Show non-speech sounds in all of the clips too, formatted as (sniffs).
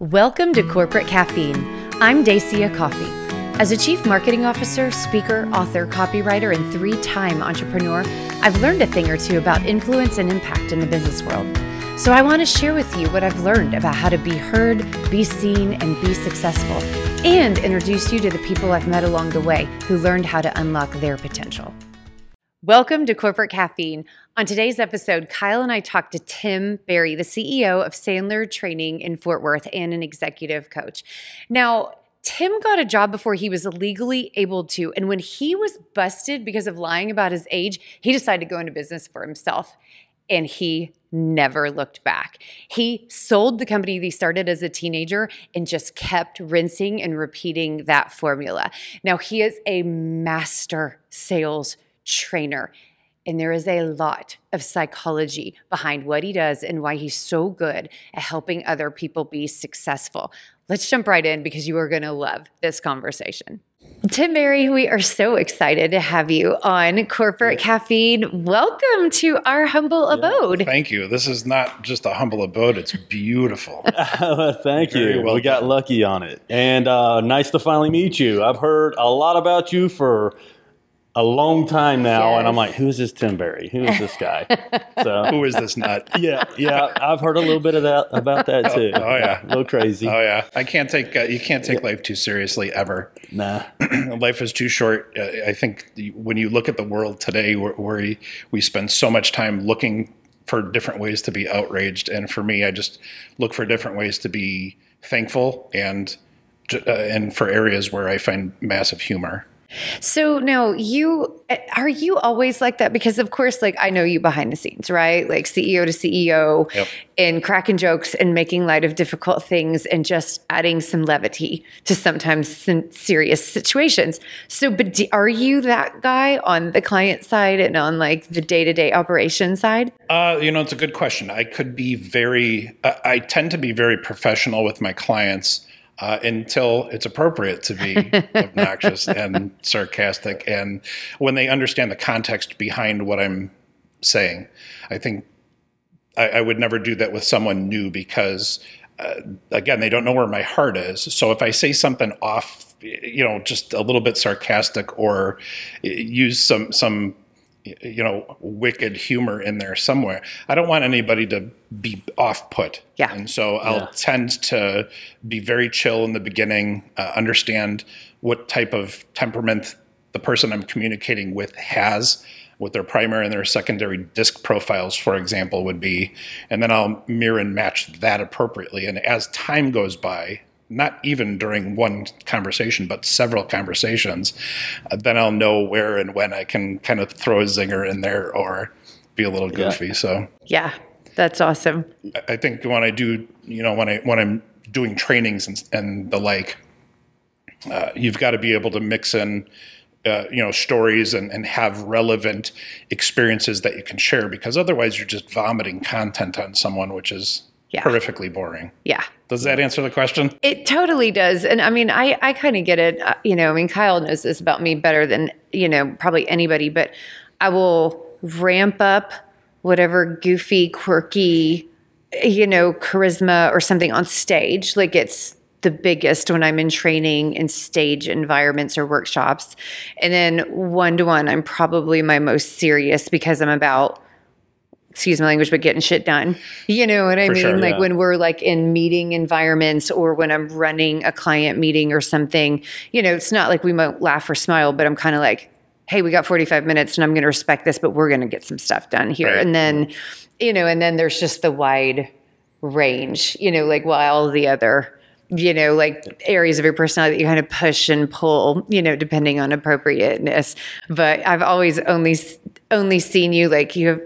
Welcome to Corporate Caffeine. I'm Dacia Coffey. As a chief marketing officer, speaker, author, copywriter, and three time entrepreneur, I've learned a thing or two about influence and impact in the business world. So I want to share with you what I've learned about how to be heard, be seen, and be successful, and introduce you to the people I've met along the way who learned how to unlock their potential. Welcome to Corporate Caffeine. On today's episode, Kyle and I talked to Tim Barry, the CEO of Sandler Training in Fort Worth and an executive coach. Now, Tim got a job before he was legally able to. And when he was busted because of lying about his age, he decided to go into business for himself. And he never looked back. He sold the company he started as a teenager and just kept rinsing and repeating that formula. Now, he is a master sales trainer. And there is a lot of psychology behind what he does and why he's so good at helping other people be successful. Let's jump right in because you are going to love this conversation. Tim Barry, we are so excited to have you on Corporate Caffeine. Welcome to our humble yeah, abode. Thank you. This is not just a humble abode, it's beautiful. (laughs) thank Very you. Well we got lucky on it. And uh, nice to finally meet you. I've heard a lot about you for a long time now, yes. and I'm like, who is this Tim Barry? Who is this guy? (laughs) So who is this nut? (laughs) Yeah, yeah, I've heard a little bit of that about that too. Oh, oh yeah, a little crazy. Oh yeah, I can't take uh, you can't take yeah. life too seriously ever. Nah, (clears throat) life is too short. Uh, I think when you look at the world today, where, where we, we spend so much time looking for different ways to be outraged, and for me, I just look for different ways to be thankful and uh, and for areas where I find massive humor. So now you are you always like that? Because of course, like I know you behind the scenes, right? Like CEO to CEO yep. and cracking jokes and making light of difficult things and just adding some levity to sometimes serious situations. So, but are you that guy on the client side and on like the day to day operation side? Uh, you know, it's a good question. I could be very, uh, I tend to be very professional with my clients uh, until it's appropriate to be (laughs) obnoxious and sarcastic. And when they understand the context behind what I'm saying, I think I, I would never do that with someone new because, uh, again, they don't know where my heart is. So if I say something off, you know, just a little bit sarcastic or use some some you know wicked humor in there somewhere. I don't want anybody to be off put. Yeah. And so i'll yeah. tend to be very chill in the beginning uh, understand what type of temperament the person i'm communicating with has what their primary and their secondary disc profiles for example would be. And then i'll mirror and match that appropriately. And as time goes by not even during one conversation, but several conversations, uh, then I'll know where and when I can kind of throw a zinger in there or be a little goofy. Yeah. So yeah, that's awesome. I think when I do, you know, when I when I'm doing trainings and, and the like, uh, you've got to be able to mix in. Uh, you know stories and, and have relevant experiences that you can share because otherwise you're just vomiting content on someone which is yeah. horrifically boring. Yeah. Does that answer the question? It totally does. And I mean, I, I kind of get it. Uh, you know, I mean, Kyle knows this about me better than, you know, probably anybody, but I will ramp up whatever goofy, quirky, you know, charisma or something on stage. Like it's the biggest when I'm in training in stage environments or workshops. And then one to one, I'm probably my most serious because I'm about excuse my language, but getting shit done. You know what I For mean? Sure, like yeah. when we're like in meeting environments or when I'm running a client meeting or something, you know, it's not like we might laugh or smile, but I'm kind of like, hey, we got 45 minutes and I'm going to respect this, but we're going to get some stuff done here. Right. And then, you know, and then there's just the wide range, you know, like while all the other you know, like areas of your personality that you kind of push and pull, you know, depending on appropriateness. But I've always only only seen you like you have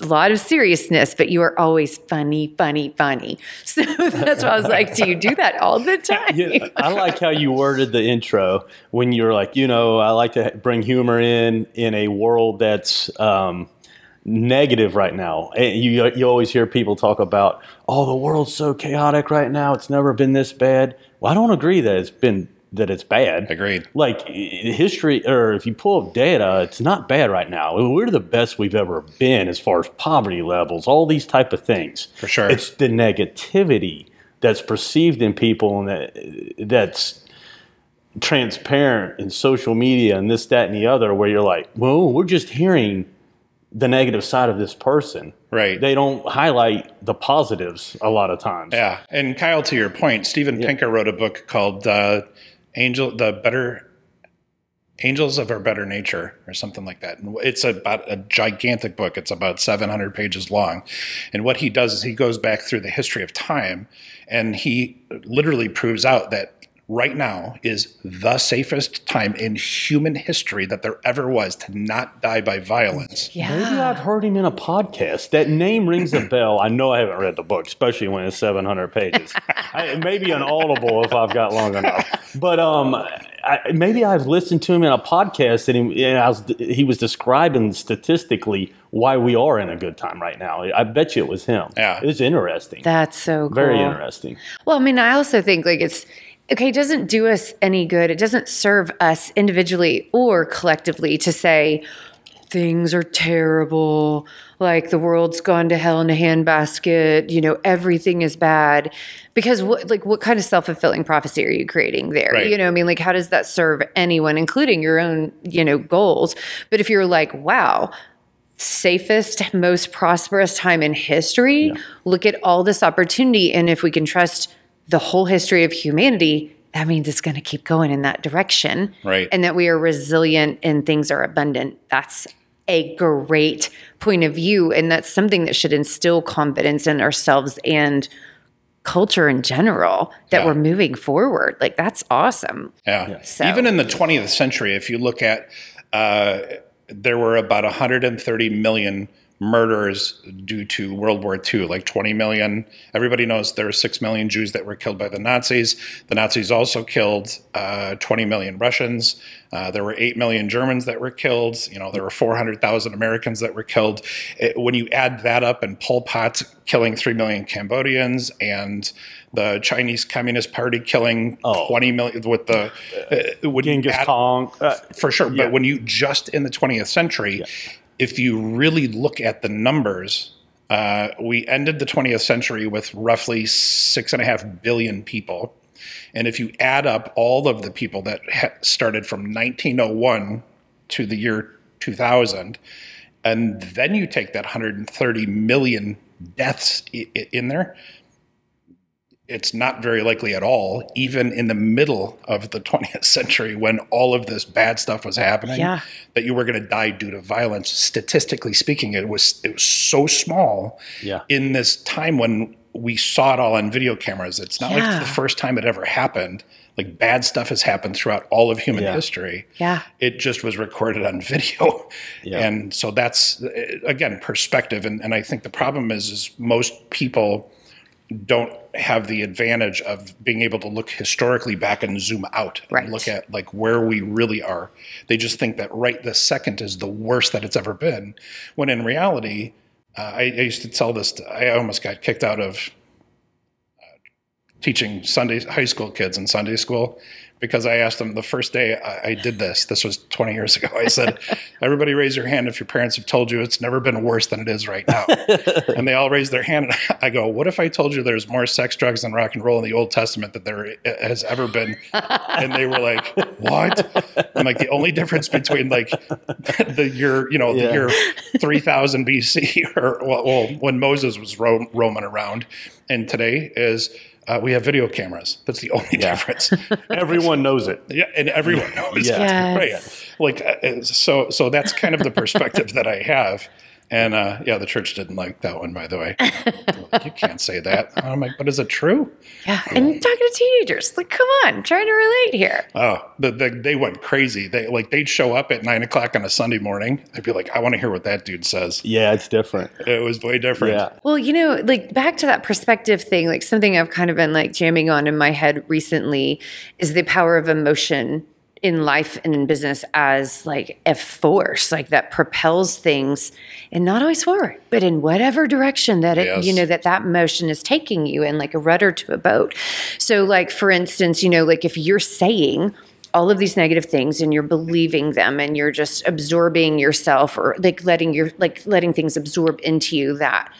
a lot of seriousness, but you are always funny, funny, funny. (laughs) So that's why I was like, do you do that all the (laughs) time? Yeah, I like how you worded the intro when you're like, you know, I like to bring humor in in a world that's um, negative right now. You you always hear people talk about, "Oh, the world's so chaotic right now. It's never been this bad." Well, I don't agree that it's been that it's bad. Agreed. Like history, or if you pull up data, it's not bad right now. We're the best we've ever been as far as poverty levels, all these type of things. For sure. It's the negativity that's perceived in people and that that's transparent in social media and this, that, and the other, where you're like, well, we're just hearing the negative side of this person. Right. They don't highlight the positives a lot of times. Yeah, and Kyle, to your point, Steven Pinker wrote a book called uh, "Angel: The Better Angels of Our Better Nature" or something like that. And It's about a gigantic book. It's about 700 pages long, and what he does is he goes back through the history of time, and he literally proves out that right now is the safest time in human history that there ever was to not die by violence. Yeah. Maybe I've heard him in a podcast. That name rings a bell. I know I haven't read the book, especially when it's 700 pages. I, maybe an Audible if I've got long enough. But um, I, maybe I've listened to him in a podcast and, he, and I was, he was describing statistically why we are in a good time right now. I bet you it was him. Yeah. It was interesting. That's so cool. Very interesting. Well, I mean, I also think like it's okay, it doesn't do us any good. It doesn't serve us individually or collectively to say things are terrible, like the world's gone to hell in a handbasket, you know, everything is bad. Because what like what kind of self-fulfilling prophecy are you creating there? Right. You know, I mean, like how does that serve anyone, including your own, you know, goals? But if you're like, wow, safest, most prosperous time in history. Look at all this opportunity. And if we can trust the whole history of humanity, that means it's going to keep going in that direction. Right. And that we are resilient and things are abundant. That's a great point of view. And that's something that should instill confidence in ourselves and culture in general that Yeah. we're moving forward. Like, that's awesome. Yeah. So- Even in the 20th century, if you look at, uh, there were about 130 million murders due to World War II, like 20 million. Everybody knows there were 6 million Jews that were killed by the Nazis. The Nazis also killed uh, 20 million Russians. Uh, there were 8 million Germans that were killed. You know, there were 400,000 Americans that were killed. It- when you add that up and Pol Pot killing 3 million Cambodians and the Chinese Communist Party killing Oh. 20 million with the uh, Genghis add- Khan. Uh, for sure. Yeah. But when you just in the 20th century, if you really look at the numbers, uh, we ended the 20th century with roughly six and a half billion people. And if you add up all of the people that ha- started from 1901 to the year 2000, and then you take that 130 million deaths i- in there, it's not very likely at all, even in the middle of the (laughs) 20th century when all of this bad stuff was happening, Yeah. that you were going to die due to violence. Statistically speaking, it was it was so small Yeah. in this time when we saw it all on video cameras. It's not like it's the first time it ever happened. Like bad stuff has happened throughout all of human Yeah. history. Yeah. It just was recorded on (laughs) video. Yeah. And so that's uh, again perspective and, and I think the problem is is most people don't have the advantage of being able to look historically back and zoom out and Right. look at like where we really are. They just think that right this second is the worst that it's ever been, when in reality, uh, I, I used to tell this. To, I almost got kicked out of uh, teaching Sunday high school kids in Sunday school because I asked them the first day I, I did this. This was 20 years ago. I said, (laughs) "Everybody, raise your hand if your parents have told you it's never been worse than it is right now." (laughs) and they all raised their hand. And (laughs) I go, "What if I told you there's more sex, drugs, and rock and roll in the Old Testament than there has ever been?" And they were like, "What?" I'm like, "The only difference between like the year, you know, the Yeah. year 3000 BC, or well, well when Moses was ro- roaming around, and today is." Uh, we have video cameras. That's the (laughs) only difference. (laughs) Everyone knows it. Yeah, and everyone knows. Yeah. it. Yes. (laughs) Right. Like uh, so, so that's kind of the perspective that I have. And uh, yeah, the church didn't like that one, by the way. (laughs) Like, you can't say that. And I'm like, but is it true? Yeah. And you're talking to teenagers, like, come on, I'm trying to relate here. Oh, the, the, they went crazy. They like they'd show up at nine o'clock on a Sunday morning. I'd be like, I want to hear what that dude says. Yeah, it's different. It was way different. Yeah. Well, you know, like back to that perspective thing, like something I've kind of been like jamming on in my head recently is the power of emotion in life and in business as like a force, like that propels things and not always forward, but in whatever direction that it, Yes. you know, that that motion is taking you in like a rudder to a boat. So like, for instance, you know, like if you're saying, all of these negative things and you're believing them and you're just absorbing yourself or like letting your like letting things absorb into you that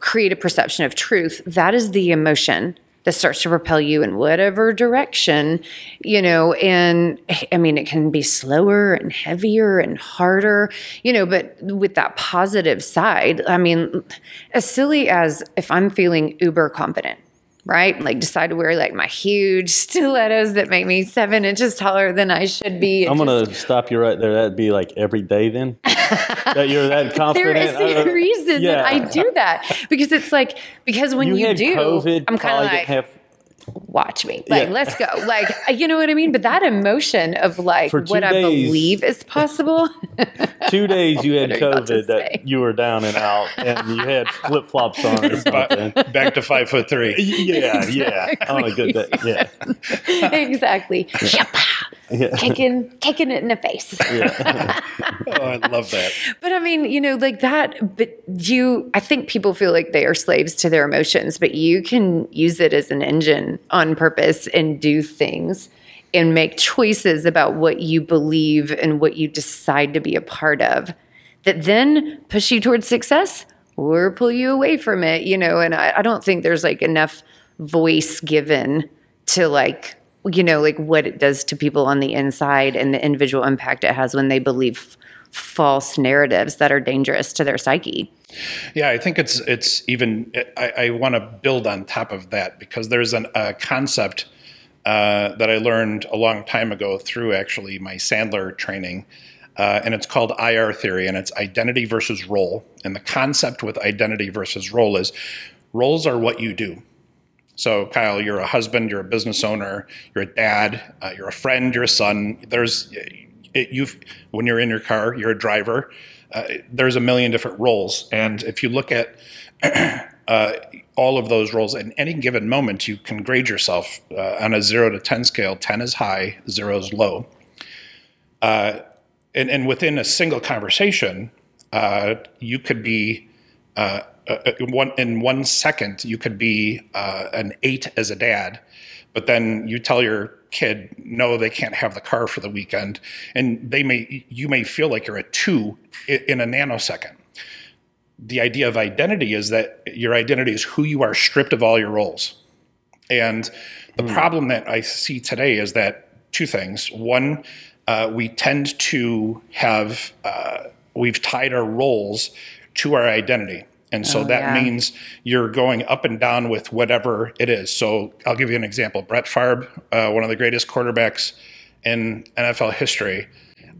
create a perception of truth that is the emotion that starts to propel you in whatever direction, you know, and I mean, it can be slower and heavier and harder, you know, but with that positive side, I mean, as silly as if I'm feeling uber confident, right? Like decide to wear like my huge (laughs) stilettos that make me seven inches taller than I should be. I'm going to stop you right there. That'd be like every day then. (laughs) that you're that confident. there is a reason yeah. that I do that because it's like because when you, you do, COVID, I'm kind of like. Have, watch me like yeah. let's go like you know what i mean but that emotion of like what days, i believe is possible (laughs) (laughs) two days you had covid that you were down and out and you had flip-flops on or something. back to five foot three (laughs) yeah yeah exactly. oh good day yeah exactly yeah. Yeah. kicking kicking it in the face. Yeah. oh, I love that. But I mean, you know, like that. But you, I think people feel like they are slaves to their emotions, but you can use it as an engine on purpose and do things and make choices about what you believe and what you decide to be a part of that then push you towards success or pull you away from it, you know. And I, I don't think there's like enough voice given to like you know, like what it does to people on the inside and the individual impact it has when they believe false narratives that are dangerous to their psyche. Yeah, I think it's it's even. I, I want to build on top of that because there's an, a concept uh, that I learned a long time ago through actually my Sandler training, uh, and it's called IR theory, and it's identity versus role. And the concept with identity versus role is roles are what you do. So, Kyle, you're a husband, you're a business owner, you're a dad, uh, you're a friend, you're a son. There's you've when you're in your car, you're a driver. Uh, there's a million different roles, and if you look at (clears throat) uh, all of those roles in any given moment, you can grade yourself uh, on a zero to ten scale. Ten is high, zero is low. Uh, and, and within a single conversation, uh, you could be one in one second you could be an eight as a dad, but then you tell your kid no they can't have the car for the weekend, and they may you may feel like you're a two in a nanosecond. The idea of identity is that your identity is who you are stripped of all your roles, and the mm. problem that I see today is that two things. One, uh, we tend to have uh, we've tied our roles to our identity. And so oh, that yeah. means you're going up and down with whatever it is. So I'll give you an example. Brett Favre, uh, one of the greatest quarterbacks in NFL history,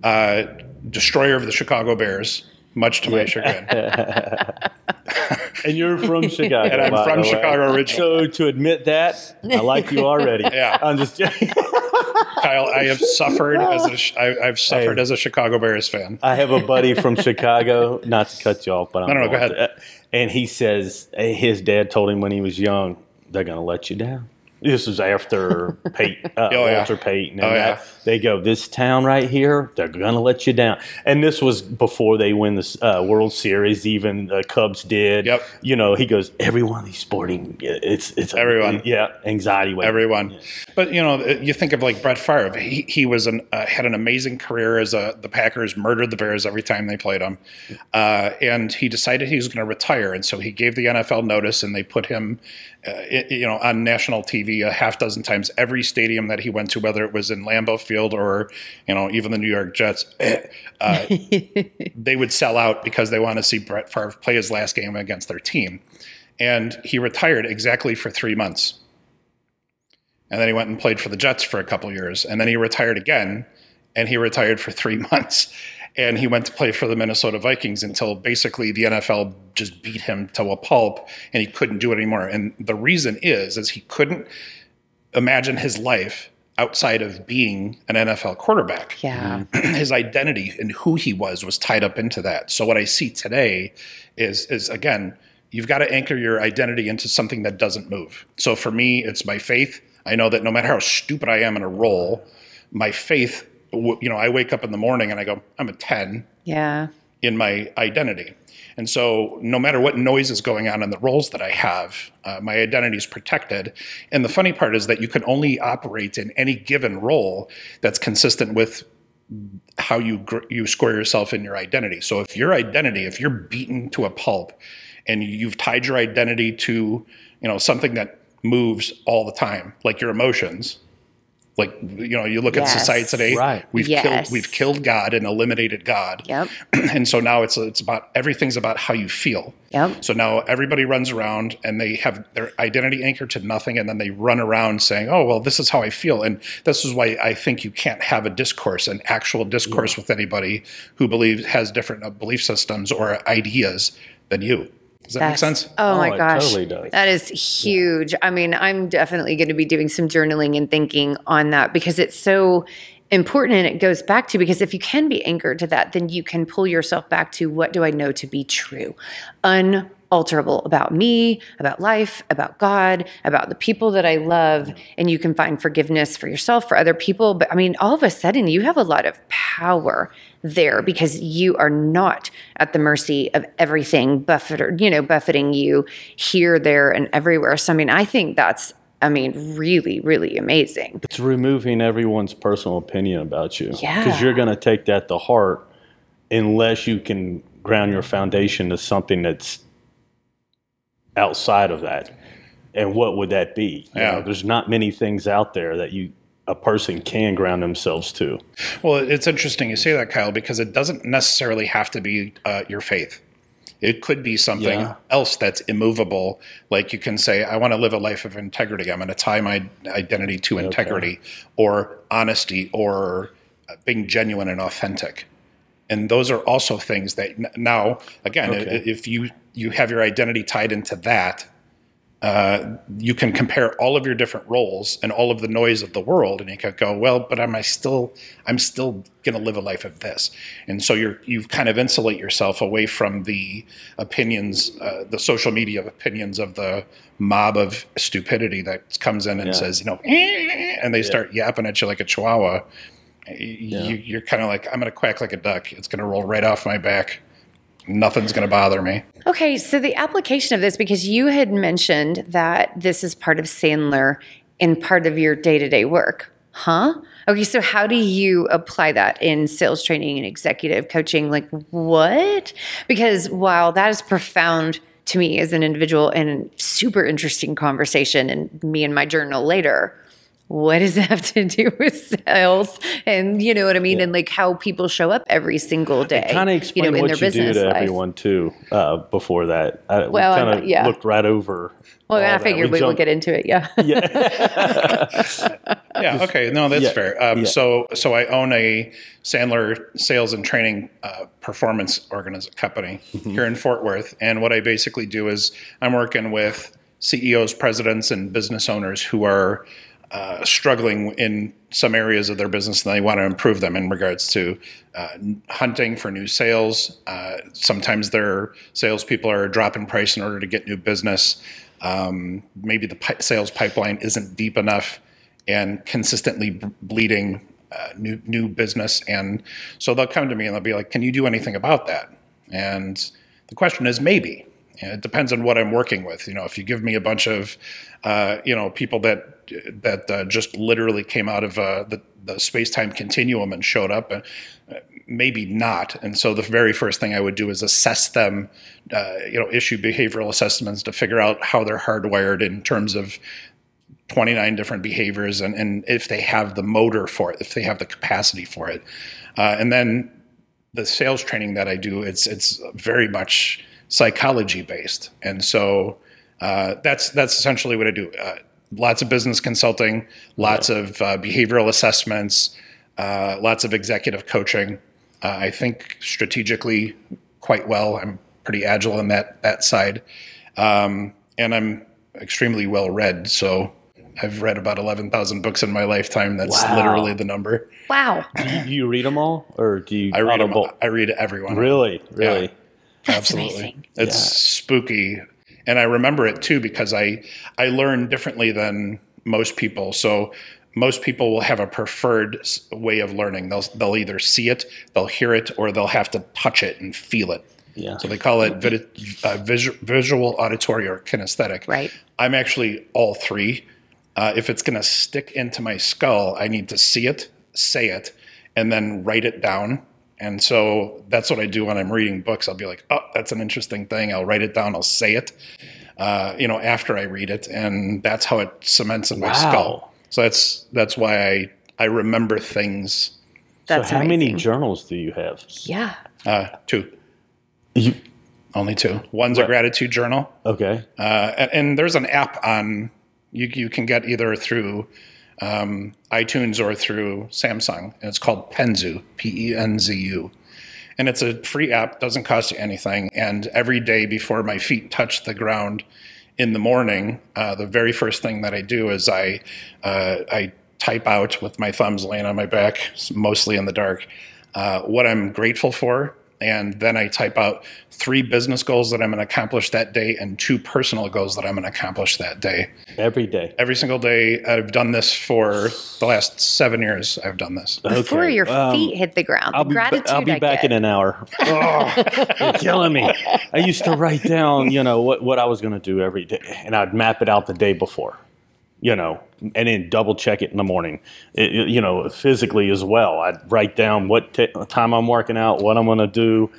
uh, destroyer of the Chicago Bears, much to my chagrin. (laughs) and you're from Chicago. (laughs) and I'm from Chicago originally. So to admit that, I like you already. (laughs) yeah. I'm just Kyle, I have suffered as a I, I've suffered as a Chicago Bears fan. I have a buddy from Chicago. Not to cut you off, but I'm no, no, no go ahead. To, uh, and he says his dad told him when he was young, they're going to let you down. This was after Payton, (laughs) uh, oh, yeah. Walter Payton. And oh, that, yeah. They go, this town right here, they're going to let you down. And this was before they win the uh, World Series. Even the Cubs did. Yep. You know, he goes, every one of these sporting, it's it's everyone. A, yeah, anxiety. Everyone. Yeah. But you know, you think of like Brett Favre. He, he was an uh, had an amazing career as a the Packers murdered the Bears every time they played them, uh, and he decided he was going to retire. And so he gave the NFL notice, and they put him, uh, you know, on national TV a half dozen times every stadium that he went to, whether it was in Lambeau Field or you know even the New York Jets. (clears throat) Uh, (laughs) they would sell out because they want to see Brett Favre play his last game against their team, and he retired exactly for three months. And then he went and played for the Jets for a couple years, and then he retired again, and he retired for three (laughs) months and he went to play for the Minnesota Vikings until basically the NFL just beat him to a pulp and he couldn't do it anymore. And the reason is is he couldn't imagine his life outside of being an NFL quarterback. Yeah. (clears throat) his identity and who he was was tied up into that. So what I see today is is again, you've got to anchor your identity into something that doesn't move. So for me, it's my faith. I know that no matter how stupid I am in a role, my faith you know, I wake up in the morning and I go, I'm a 10. Yeah. In my identity. And so, no matter what noise is going on in the roles that I have, uh, my identity is protected. And the funny part is that you can only operate in any given role that's consistent with how you gr- you score yourself in your identity. So, if your identity, if you're beaten to a pulp, and you've tied your identity to, you know, something that moves all the time, like your emotions. Like you know, you look Yes. at society today. Right. We've Yes. killed we've killed God and eliminated God. Yep. (clears throat) and so now it's it's about everything's about how you feel. Yep. So now everybody runs around and they have their identity anchored to nothing, and then they run around saying, "Oh, well, this is how I feel," and this is why I think you can't have a discourse, an actual discourse with anybody who believes has different uh, belief systems or ideas than you. Does that make sense? Oh, Oh, my it gosh. totally does. That is huge. I mean, I'm definitely going to be doing some journaling and thinking on that because it's so important and it goes back to because if you can be anchored to that, then you can pull yourself back to what do I know to be true? Unalterable about me, about life, about God, about the people that I love. And you can find forgiveness for yourself, for other people. But I mean, all of a sudden, you have a lot of power there because you are not at the mercy of everything buffeted, you know, buffeting you here, there, and everywhere. So I mean, I think that's I mean, really, really amazing. It's removing everyone's personal opinion about you. Yeah. Because you're going to take that to heart unless you can ground your foundation to something that's outside of that. And what would that be? You Yeah. know, there's not many things out there that you a person can ground themselves to. Well, it's interesting you say that, Kyle, because it doesn't necessarily have to be uh, your faith. It could be something Yeah. else that's immovable. Like you can say, I want to live a life of integrity. I'm going to tie my identity to integrity or honesty or being genuine and authentic. And those are also things that now, again, Okay. if you, you have your identity tied into that, uh, you can compare all of your different roles and all of the noise of the world, and you can go, well, but am I still? I'm still going to live a life of this, and so you're you kind of insulate yourself away from the opinions, uh, the social media opinions of the mob of stupidity that comes in and Yeah. says, you know, "Eh," (laughs) and they start yapping at you like a chihuahua. You, you're kind of like, I'm going to quack like a duck. It's going to roll right off my back. Nothing's going to bother me. Okay, so the application of this, because you had mentioned that this is part of Sandler and part of your day to day work, huh? Okay, so how do you apply that in sales training and executive coaching? Like, what? Because while that is profound to me as an individual and super interesting conversation, and me and my journal later, what does it have to (laughs) do with sales and you know what I mean? And like how people show up every single day. Kind of you explain know, in what their you do business to life. everyone too. Uh, before that, I, Well, kind I'm- of yeah. looked right over. Well, all I that. figured we, will jumped- get into it. Yeah. Yeah. (laughs) Okay. No, that's Yeah, fair. Um, yeah. So, so I own a Sandler sales and training uh, performance organiz- company Mm-hmm. here in Fort Worth, and what I basically do is I'm working with CEOs, presidents, and business owners who are uh, struggling in some areas of their business, and they want to improve them in regards to uh, hunting for new sales. Uh, sometimes their salespeople are dropping price in order to get new business. Um, maybe the pi- sales pipeline isn't deep enough and consistently bleeding uh, new new business. And so they'll come to me and they'll be like, "Can you do anything about that?" And the question is maybe. It depends on what I'm working with. You know, if you give me a bunch of, uh, you know, people that that uh, just literally came out of uh, the the space time continuum and showed up, uh, maybe not. And so the very first thing I would do is assess them, uh, you know, issue behavioral assessments to figure out how they're hardwired in terms of 29 different behaviors and, and if they have the motor for it, if they have the capacity for it. Uh, and then the sales training that I do, it's it's very much psychology based. And so uh, that's that's essentially what I do. Uh, lots of business consulting, lots of uh, behavioral assessments, uh, lots of executive coaching. Uh, I think strategically quite well. I'm pretty agile in that that side, um, and I'm extremely well read. So I've read about eleven thousand books in my lifetime. That's Wow. literally the number. Wow. do you read them all, or do you I read them. audible? I read everyone. Really, really. That's Absolutely. amazing. It's spooky. And I remember it too because I I learn differently than most people. So most people will have a preferred way of learning. They'll they'll either see it, they'll hear it, or they'll have to touch it and feel it. Yeah. So they call it vid- uh, visu- visual, auditory, or kinesthetic. Right. I'm actually all three. Uh, if it's going to stick into my skull, I need to see it, say it, and then write it down. And so that's what I do when I'm reading books. I'll be like, oh, that's an interesting thing. I'll write it down, I'll say it. uh, you know, after I read it, and that's how it cements in my Wow. skull. So that's that's why I I remember things. That's so how many journals do you have? Yeah. Uh, two, You, only two. One's a gratitude journal, okay. uh, and, and there's an app on you. You can get either through um, iTunes or through Samsung, and it's called Penzu, P E N Z U. And it's a free app, doesn't cost you anything. And every day before my feet touch the ground in the morning, uh, the very first thing that I do is I uh, I type out with my thumbs laying on my back, mostly in the dark, uh, what I'm grateful for. And then I type out three business goals that I'm going to accomplish that day and two personal goals that I'm going to accomplish that day. Every day. Every single day, I've done this for the last seven years. I've done this. Before Okay, your um, feet hit the ground, I'll the be, ba- gratitude I'll be I back get. in an hour. Oh, (laughs) you're killing me. I used to write down, you know, what, what I was going to do every day, and I'd map it out the day before, you know, and then double check it in the morning, It- it- you know, physically as well. I'd write down what t- time I'm working out, what I'm going to do.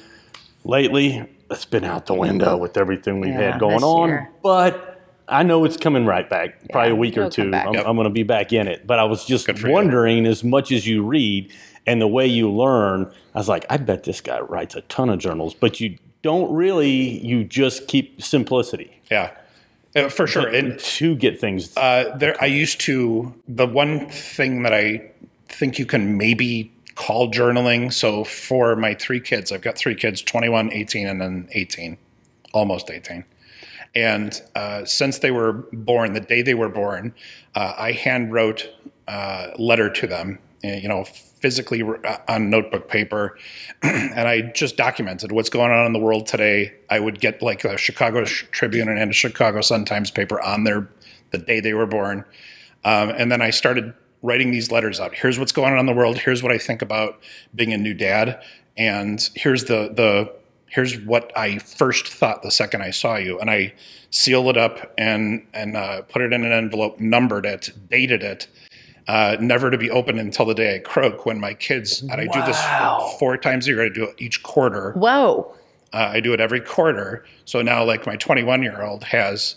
Lately, it's been out the window with everything we've Yeah, had going on, year. but I know it's coming right back. Probably a week or two. I'm, Yep. I'm going to be back in it. But I was just Good for you. wondering, as much as you read and the way you learn, I was like, I bet this guy writes a ton of journals, but you don't really. You just keep simplicity Yeah, Uh, for sure. And to get things. Uh, there, I used to. The one thing that I think you can maybe call journaling. So for my three kids, I've got three kids: 21, 18, and then 18, almost 18. And uh, since they were born, the day they were born, uh, I hand wrote a letter to them. uh, You know, physically uh, on notebook paper, (clears throat) and I just documented what's going on in the world today. I would get like a Chicago Tribune and a Chicago Sun Times paper on their the day they were born, um, and then I started writing these letters out. Here's what's going on in the world. Here's what I think about being a new dad, and here's the the here's what I first thought the second I saw you, and I sealed it up and and uh, put it in an envelope, numbered it, dated it. Uh, never to be open until the day I croak when my kids, and I do this four times a year. I do it each quarter. Whoa. Uh, I do it every quarter. So now, like my 21 year old has,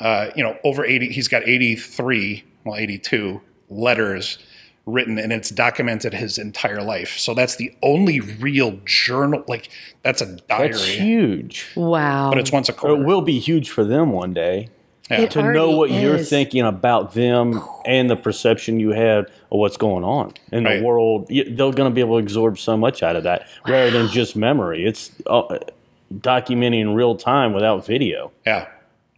uh, you know, over 80. He's got 83, well, 82 letters written, and it's documented his entire life. So that's the only real journal. Like that's a diary, That's huge. Wow. but it's once a quarter. It will be huge for them one day Yeah. To know already what you're thinking about them and the perception you have of what's going on in Right. the world. They're going to be able to absorb so much out of that rather than just memory. It's uh, documenting in real time without video. Yeah.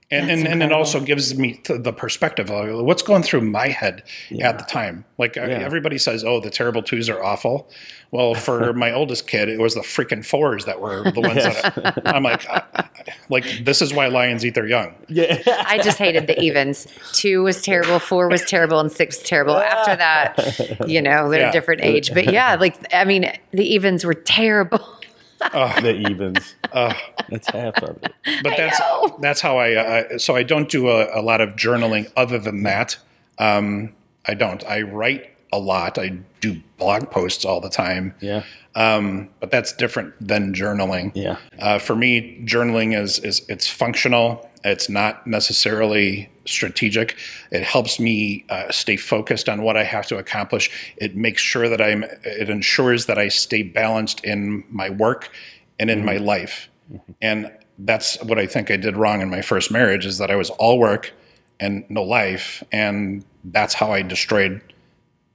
And, That's and, and it also gives me th- the perspective of what's going through my head at the time. Like uh, everybody says, oh, the terrible twos are awful. Well, for (laughs) my oldest kid, it was the freaking fours that were the ones that (laughs) I'm like, I, I- like this is why lions eat their young. Yeah. (laughs) I just hated the evens. Two was terrible, four was terrible, and six was terrible. After that, you know, they're Yeah. a different age. But yeah, like I mean, the evens were terrible. The evens. That's half of it. But that's know. that's how I. Uh, so I don't do a, a lot of journaling other than that. Um, I don't. I write a lot. I do blog posts all the time. Yeah. Um, but that's different than journaling. Yeah. Uh, for me, journaling is is it's functional. It's not necessarily strategic. It helps me uh, stay focused on what I have to accomplish. It makes sure that I'm. It ensures that I stay balanced in my work and in my life. And that's what I think I did wrong in my first marriage is that I was all work and no life, and that's how I destroyed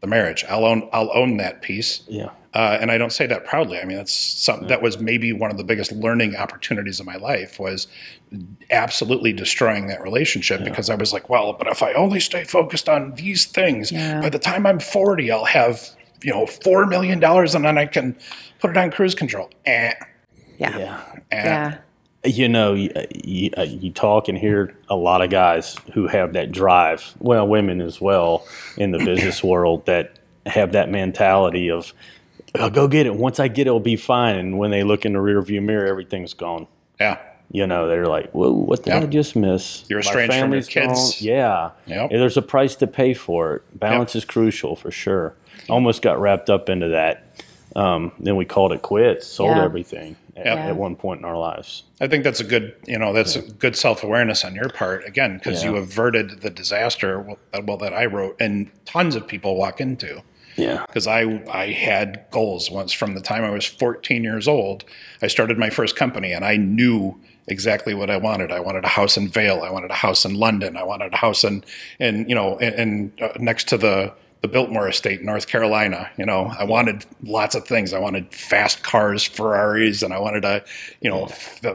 the marriage. I'll own. I'll own that piece. Yeah. Uh, and I don't say that proudly. I mean, that's something that was maybe one of the biggest learning opportunities of my life was absolutely destroying that relationship because I was like, well, but if I only stay focused on these things, Yeah. by the time I'm 40, I'll have, you know, $4 million and then I can put it on cruise control. Eh, Yeah. Yeah. eh. Yeah. You know, you, you, uh, you talk and hear a lot of guys who have that drive. Well, women as well in the business world that have that mentality of, I'll go get it. Once I get it, it'll be fine. And when they look in the rearview mirror, everything's gone. Yeah. You know, they're like, "Whoa, what did I just miss?" You're My estranged from your family's gone." kids. Yeah, Yep. There's a price to pay for it. Balance is crucial for sure. Almost got wrapped up into that. Um, then we called it quits, sold Yeah. everything. at, Yep. at one point in our lives. I think that's a good, you know, that's a good self awareness on your part again because you averted the disaster well, well that I wrote and tons of people walk into. Yeah. because I I had goals once from the time I was 14 years old. I started my first company and I knew exactly what I wanted. I wanted a house in Vail. I wanted a house in London. I wanted a house in in you know in, in uh, next to the the Biltmore estate in North Carolina. You know, I wanted lots of things. I wanted fast cars, Ferraris, and I wanted a, you know,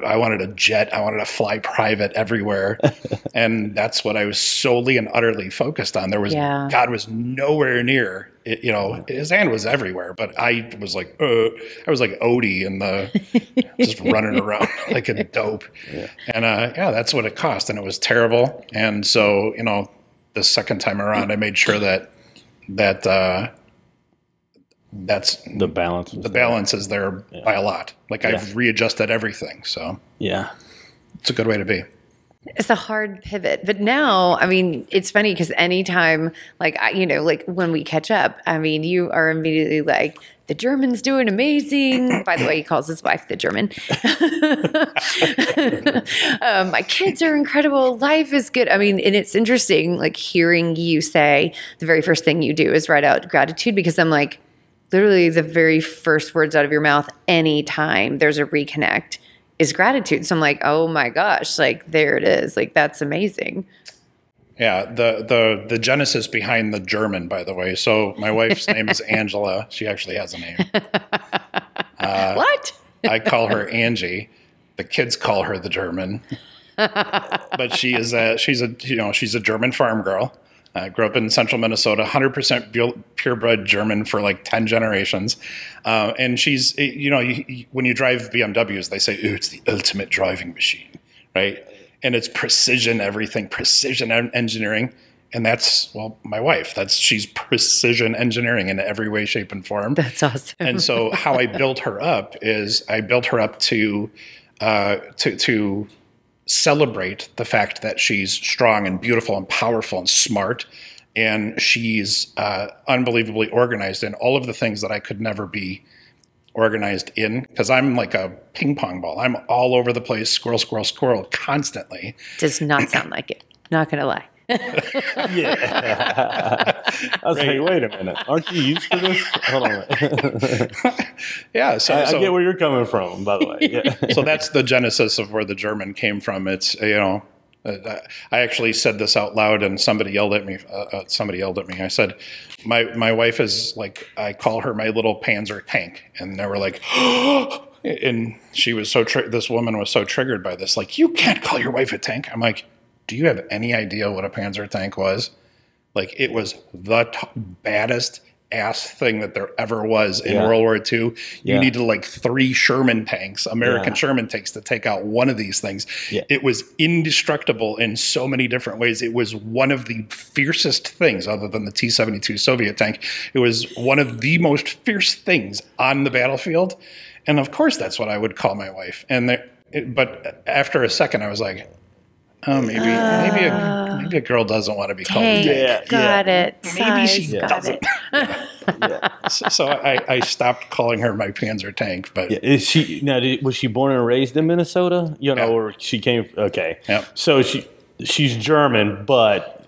I wanted a jet. I wanted to fly private everywhere, (laughs) and that's what I was solely and utterly focused on. There was Yeah. God was nowhere near. It, you know, his hand was everywhere, but I was like, uh, I was like Odie in the (laughs) just running around (laughs) like a dope. And uh, yeah, that's what it cost, and it was terrible. And so, you know, the second time around, I made sure that that uh, that's The balance. the there. balance is there by a lot. Like I've readjusted everything, so Yeah. it's a good way to be. It's a hard pivot. But now, I mean, it's funny because anytime, like, I, you know, like when we catch up, I mean, you are immediately like, the German's doing amazing. (clears throat) By the way, he calls his wife the German. (laughs) um, my kids are incredible. Life is good. I mean, and it's interesting, like, hearing you say the very first thing you do is write out gratitude because I'm like, literally the very first words out of your mouth anytime there's a reconnect is gratitude. So I'm like, oh my gosh, like there it is. Like that's amazing. Yeah, the the the genesis behind the German, by the way. So my wife's (laughs) name is Angela. She actually has a name. (laughs) what? I call her Angie. The kids call her the German. (laughs) but she is a she's a you know she's a German farm girl. I grew up in central Minnesota, 100% pu- purebred German for like 10 generations. Uh, and she's, you know, you, you- when you drive BMWs, they say, ooh, it's the ultimate driving machine, right? And it's precision everything, precision engineering. And that's, well, my wife, that's, she's precision engineering in every way, shape, and form That's awesome. and so how I (laughs) built her up is I built her up to uh, to to celebrate the fact that she's strong and beautiful and powerful and smart, and she's uh, unbelievably organized in all of the things that I could never be organized in because I'm like a ping pong ball. I'm all over the place, squirrel, squirrel, squirrel, constantly. Does not sound like it. Not gonna lie. (laughs) Yeah. (laughs) I was like, wait a minute. Aren't you used to this? Hold on. (laughs) Yeah, so, I, I so get where you're coming from, by the way. Yeah. so that's the genesis of where the German came from. It's you know, I actually said this out loud, and somebody yelled at me. Uh, uh, somebody yelled at me. I said, "My my wife is like I call her my little Panzer tank," and they were like. (gasps) And she was so tri- this woman was so triggered by this, like you can't call your wife a tank. I'm like, do you have any idea what a Panzer tank was? Like it was the t- baddest ass thing that there ever was in Yeah. World War II. You Yeah. needed like three Sherman tanks, American Yeah. Sherman tanks, to take out one of these things. It was indestructible in so many different ways. It was one of the fiercest things, other than the T 72 Soviet tank. It was one of the most fierce things on the battlefield. And of course, that's what I would call my wife. And there, it, but after a second, I was like, oh, maybe maybe a, uh, maybe a girl doesn't want to be called a Tank. tank. Yeah, got yeah. it. Maybe she Size, got doesn't. it. So, so I, I stopped calling her my Panzer tank. But Yeah, Is she now? Did, was she born and raised in Minnesota? You know, Yeah. or she came? Okay, Yep. so she she's German, but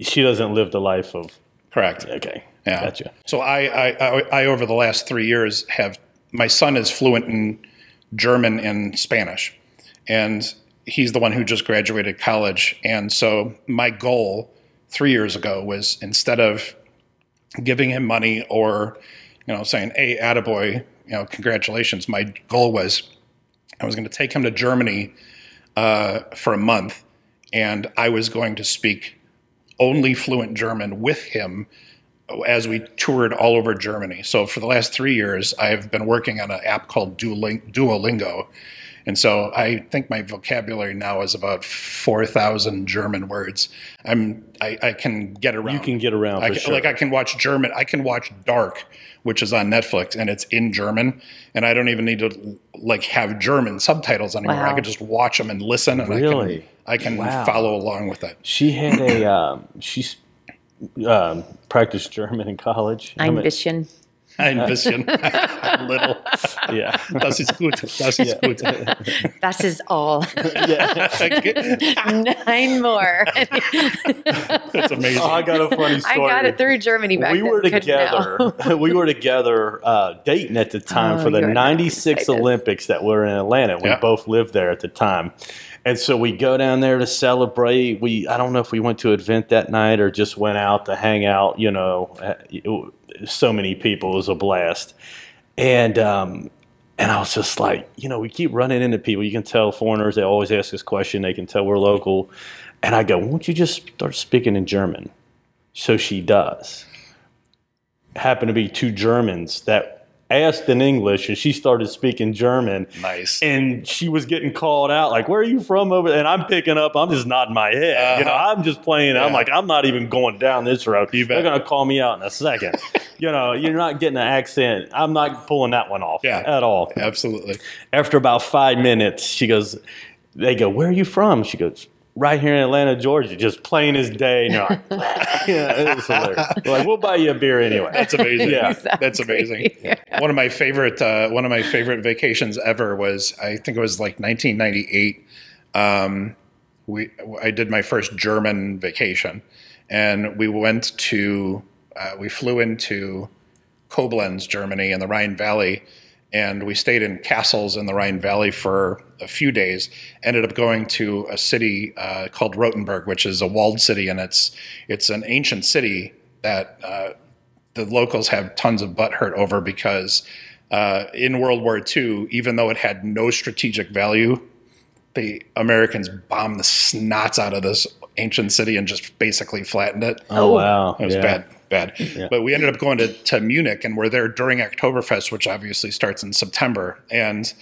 she doesn't live the life of. correct. Okay, Yeah. gotcha. So I, I, I, I, over the last three years, have my son is fluent in German and Spanish, and he's the one who just graduated college. And so my goal three years ago was instead of giving him money or, you know, saying, "Hey, attaboy, you know, congratulations," my goal was I was going to take him to Germany uh, for a month, and I was going to speak only fluent German with him as we toured all over Germany. So for the last three years, I've been working on an app called Duolingo. And so I think my vocabulary now is about 4,000 German words. I'm, I, I can get around. You can get around I for can, sure. Like I can watch German. I can watch Dark, which is on Netflix, and it's in German. And I don't even need to like have German subtitles anymore. Wow. I can just watch them and listen, and Really? I can, I can Wow. follow along with it. She had a um, she's um, practiced German in college. How Ein many- bisschen. Ein bisschen. Little. Yeah. Das ist gut. Das ist gut. That is all. (laughs) yeah. Nine more. That's amazing. Oh, I got a funny story. I got it through Germany back we then. were couldn't now. together. (laughs) we were together uh, dating at the time Oh, for the you are not gonna '96. Olympics that were in Atlanta. We Yeah. both lived there at the time, and so we go down there to celebrate. We I don't know if we went to an event that night or just went out to hang out. You know, Uh, so many people. It was a blast, and. um and I was just like, you know, we keep running into people. You can tell foreigners, they always ask this question. They can tell we're local. And I go, won't you just start speaking in German? So she does. Happened to be two Germans that asked in English, and she started speaking German. Nice. And she was getting called out, like, "Where are you from?" Over there? And I'm picking up. I'm just nodding my head. You know, Uh-huh. I'm just playing. I'm like, I'm not even going down this road. You They're gonna call me out in a second. (laughs) you know, you're not getting an accent. I'm not pulling that one off Yeah. at all. Absolutely. After about five minutes, she goes, "They go, where are you from?" She goes. Right here in Atlanta, Georgia, just plain as day. And you're like, (laughs) (laughs) yeah, it was hilarious. We're like, we'll buy you a beer anyway. That's amazing. Yeah. That's amazing. One of my favorite uh, one of my favorite vacations ever was I think it was like 1998. Um, we I did my first German vacation, and we went to uh, we flew into Koblenz, Germany, in the Rhine Valley, and we stayed in castles in the Rhine Valley for a few days. Ended up going to a city uh, called Rothenburg, which is a walled city, and it's it's an ancient city that uh, the locals have tons of butt hurt over because uh, in World War II, even though it had no strategic value, the Americans bombed the snots out of this ancient city and just basically flattened it. Oh, wow. It was Yeah. bad, bad. But we ended up going to, to Munich and we're there during Oktoberfest, which obviously starts in September. And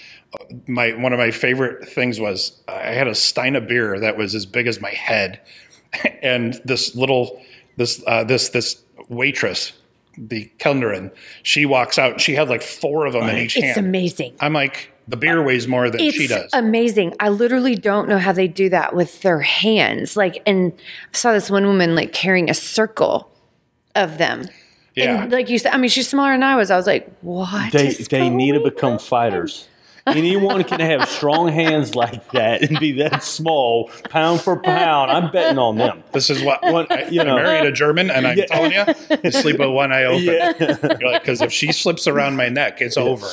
my one of my favorite things was I had a stein of beer that was as big as my head, (laughs) and this little this uh, this this waitress, the Kellnerin, she walks out. She had like four of them in each It's hand. amazing. I'm like, the beer weighs more than she does. amazing. I literally don't know how they do that with their hands. Like, and I saw this one woman like carrying a circle of them. yeah. And like you said, I mean, she's smaller than I was. I was like, what? They, is they need to become on? fighters. Anyone can have strong hands like that and be that small, pound for pound. I'm betting on them. This is what, What- you you know. know. I married a German, and I'm Yeah. telling you, you sleep with one eye open. Yeah. Because if she slips around my neck, it's over.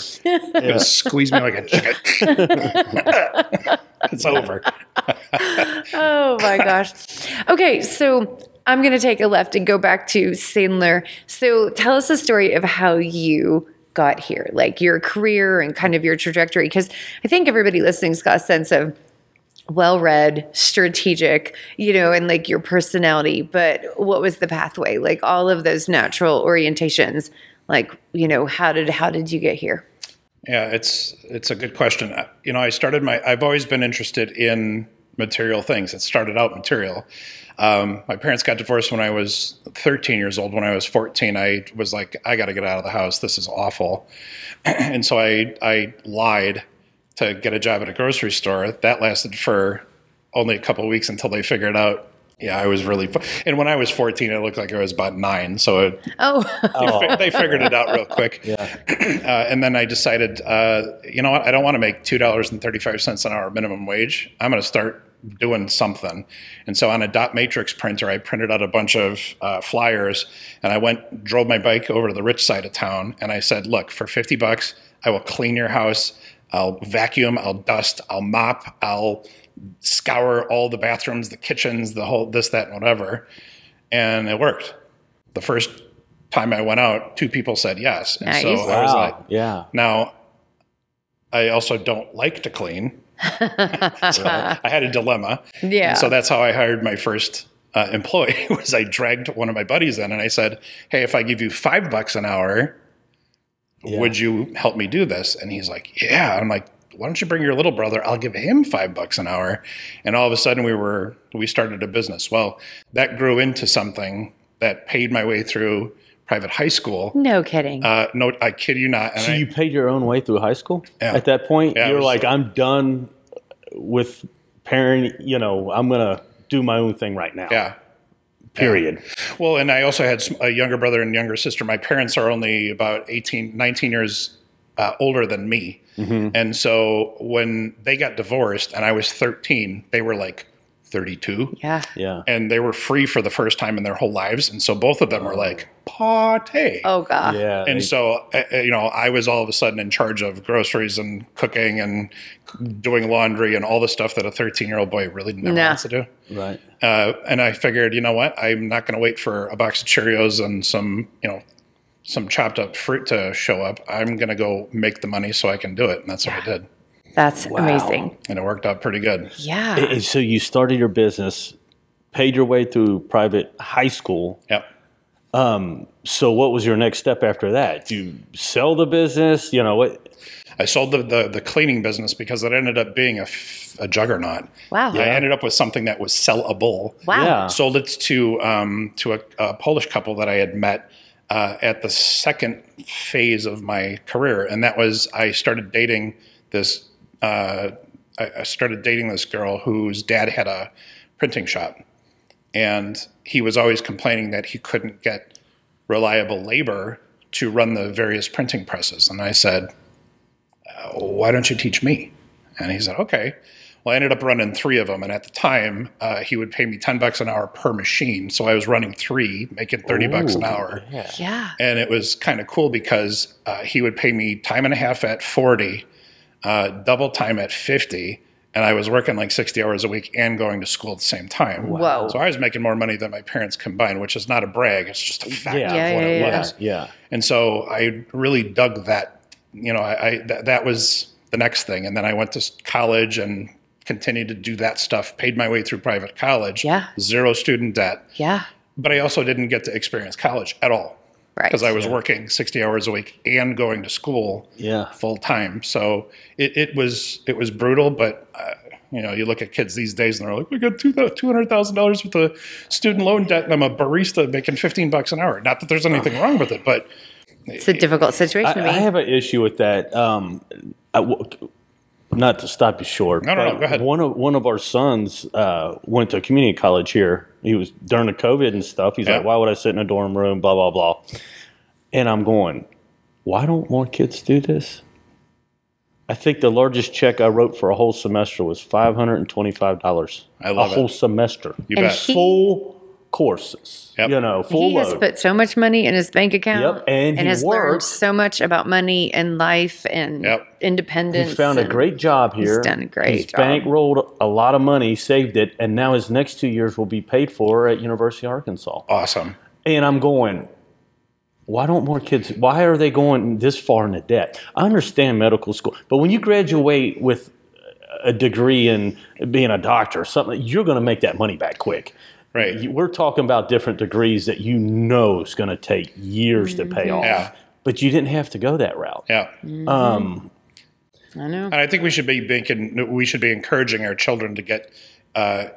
Gonna squeeze me like a chicken. (laughs) it's over. Oh my gosh. Okay, so I'm going to take a left and go back to Sandler. So tell us a story of how you got here, like your career and kind of your trajectory. Because I think everybody listening's got a sense of well read, strategic, you know, and like your personality. But what was the pathway? Like all of those natural orientations. Like, you know, how did how did you get here? Yeah, it's it's a good question. You know, I started my. I've always been interested in material things. It started out material. Um, my parents got divorced when I was 13 years old. When I was 14, I was like, I got to get out of the house. This is awful. (clears throat) and so I I lied to get a job at a grocery store. That lasted for only a couple weeks until they figured out. Yeah, I was really. fu- And when I was 14, it looked like I was about nine. So it, Oh, fi- they figured it out real quick. (laughs) (clears throat) Uh, and then I decided, uh, you know what? I don't want to make two dollars and thirty-five cents an hour minimum wage. I'm going to start doing something. And so on a dot matrix printer, I printed out a bunch of uh, flyers, and I went, drove my bike over to the rich side of town, and I said, "Look, for fifty bucks, I will clean your house. I'll vacuum. I'll dust. I'll mop. I'll scour all the bathrooms, the kitchens, the whole this, that, and whatever." And it worked. The first time I went out, two people said yes. And so Nice. I was Wow. like, yeah. now I also don't like to clean. (laughs) so I had a dilemma. Yeah. And so that's how I hired my first uh, employee (laughs) was I dragged one of my buddies in and I said, Hey, if I give you five bucks an hour, Yeah. would you help me do this? And he's like, Yeah. I'm like, why don't you bring your little brother? I'll give him five bucks an hour. And all of a sudden we were we started a business. Well, that grew into something that paid my way through private high school. no kidding. Uh, no, I kid you not. And So I- you paid your own way through high school? Yeah. At that point, Yeah, you're was- like, I'm done with parent. You know, I'm gonna do my own thing right now. yeah, Period. Well, and I also had a younger brother and younger sister. My parents are only about 18, 19 years uh, older than me. And so when they got divorced and I was 13, they were like 32. Yeah. Yeah. And they were free for the first time in their whole lives. And so both of them were like, party. Oh God. Yeah. And so, uh, uh, you know, I was all of a sudden in charge of groceries and cooking and doing laundry and all the stuff that a 13 year old boy really never Nah. wants to do. right. Uh, and I figured, you know what? I'm not going to wait for a box of Cheerios and some, you know, some chopped up fruit to show up. I'm going to go make the money so I can do it. And that's what I did. That's amazing. And it worked out pretty good. Yeah. And so you started your business, paid your way through private high school. Yep. So what was your next step after that? Do you sell the business? You know what? I sold the, the, the cleaning business because it ended up being a, f- a juggernaut. Wow. I ended up with something that was sellable. Wow. Yeah. sold it to um, to a, a Polish couple that I had met uh, at the second phase of my career, and that was I started dating this. Uh, I, started dating this girl whose dad had a printing shop, and he was always complaining that he couldn't get reliable labor to run the various printing presses. And I said, uh, "Why don't you teach me?" And he said, "Okay." Well, I ended up running three of them, and at the time, uh, he would pay me ten bucks an hour per machine. So I was running three, making thirty bucks an hour, Yeah. Yeah. and it was kind of cool because uh, he would pay me time and a half at forty, uh, double time at fifty, and I was working like sixty hours a week and going to school at the same time. Whoa. So I was making more money than my parents combined, which is not a brag; it's just a fact Yeah. of Yeah, what yeah, it yeah. was. Yeah. And so I really dug that. You know, I, I that, that was the next thing, and then I went to college and continued to do that stuff. Paid my way through private college. Yeah. Zero student debt, Yeah. but I also didn't get to experience college at all Right. because I was working sixty hours a week and going to school Yeah. full time. So it, it was it was brutal, but. Uh, you know, you look at kids these days and they're like, "We got two hundred thousand dollars with a student loan debt, and I'm a barista making fifteen bucks an hour." Not that there's anything wrong with it, but it's a difficult situation to I. I have an issue with that. Um, I w- not to stop you short. No, no, no, go ahead. One of one of our sons uh, went to community college here. He was during the COVID and stuff. He's Yeah. like, "Why would I sit in a dorm room?" Blah blah blah. And I'm going, "Why don't more kids do this?" I think the largest check I wrote for a whole semester was five hundred and twenty-five dollars. I love a it. whole semester. you And bet. he- Full courses. Yep. You know, full he has load. put so much money in his bank account Yep, and he has learned so much about money and life and Yep. independence. He found a great job here. He's done a great He's job. bankrolled a lot of money, saved it, and now his next two years will be paid for at University of Arkansas. awesome. And I'm going, why don't more kids? Why are they going this far into debt? I understand medical school, but when you graduate with a degree in being a doctor or something, you're going to make that money back quick. Right. We're talking about different degrees that you know is going to take years to pay off. Yeah. But you didn't have to go that route. Yeah. Um, I know. And I think we should be making, we should be encouraging our children to get, uh,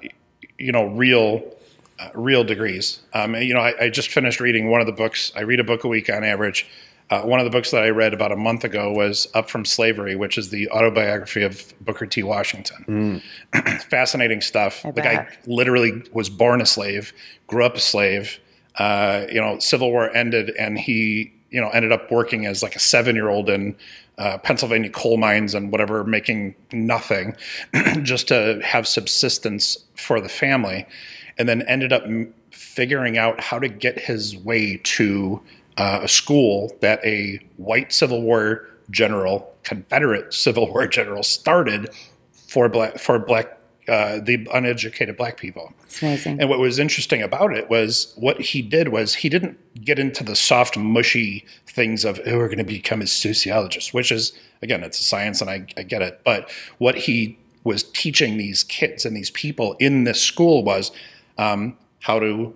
you know, real, uh, real degrees. Um, you know, I, I just finished reading one of the books. I read a book a week on average. Uh, one of the books that I read about a month ago was Up from Slavery, which is the autobiography of Booker T. Washington. (clears throat) Fascinating stuff. I the guy literally was born a slave, grew up a slave. Uh, you know, Civil War ended, and he, you know, ended up working as like a seven-year-old in uh, Pennsylvania coal mines and whatever, making nothing, (clears throat) just to have subsistence for the family, and then ended up m- figuring out how to get his way to uh, a school that a white Civil War general, Confederate Civil War general, started for black for black uh, the uneducated black people. And what was interesting about it was what he did was he didn't get into the soft, mushy things of, oh, we're going to become a sociologist, which is, again, it's a science and I, I get it. But what he was teaching these kids and these people in this school was um, how to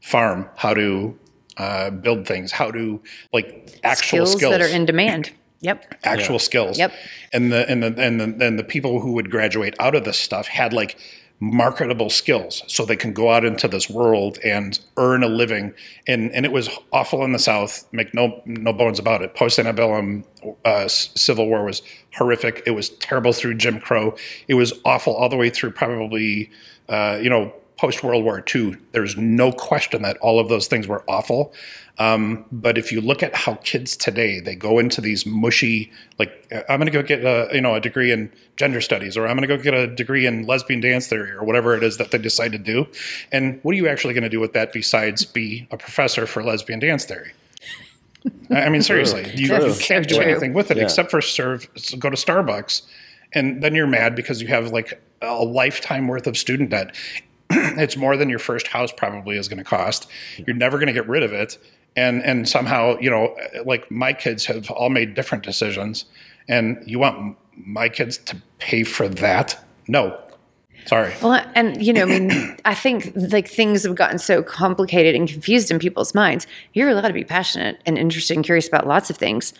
farm, how to uh, build things, how to like actual skills, skills, that are in demand. Yep. actual skills. Yep. And the and the and the and the people who would graduate out of this stuff had like marketable skills so they can go out into this world and earn a living and and it was awful in the south make no no bones about it post antebellum uh, civil war was horrific it was terrible through jim crow it was awful all the way through probably uh, you know post World War II, there's no question that all of those things were awful. Um, but if you look at how kids today, they go into these mushy, like I'm going to go get a you know a degree in gender studies, or I'm going to go get a degree in lesbian dance theory, or whatever it is that they decide to do. And what are you actually going to do with that besides be a professor for lesbian dance theory? I mean, seriously, you, you can't do anything with it Yeah. except for serve, go to Starbucks, and then you're mad because you have like a lifetime worth of student debt. (clears throat) it's more than your first house probably is going to cost. You're never going to get rid of it, and and somehow you know, like my kids have all made different decisions, and you want my kids to pay for that? No, sorry. Well, and you know, I mean, (clears throat) I think like things have gotten so complicated and confused in people's minds. You're allowed to be passionate and interested and curious about lots of things,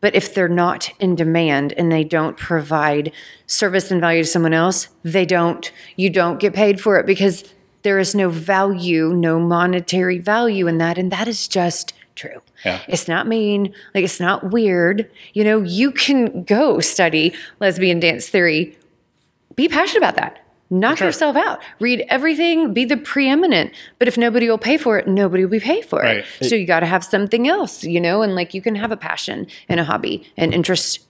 but if they're not in demand and they don't provide service and value to someone else, they don't. You don't get paid for it because there is no value, no monetary value in that, and that is just true. Yeah. It's not mean, like it's not weird. You know, you can go study lesbian dance theory be passionate about that. Knock sure. yourself out. Read everything. Be the preeminent. But if nobody will pay for it, nobody will be paid for Right. it. So you got to have something else, you know. And like you can have a passion and a hobby, and interest,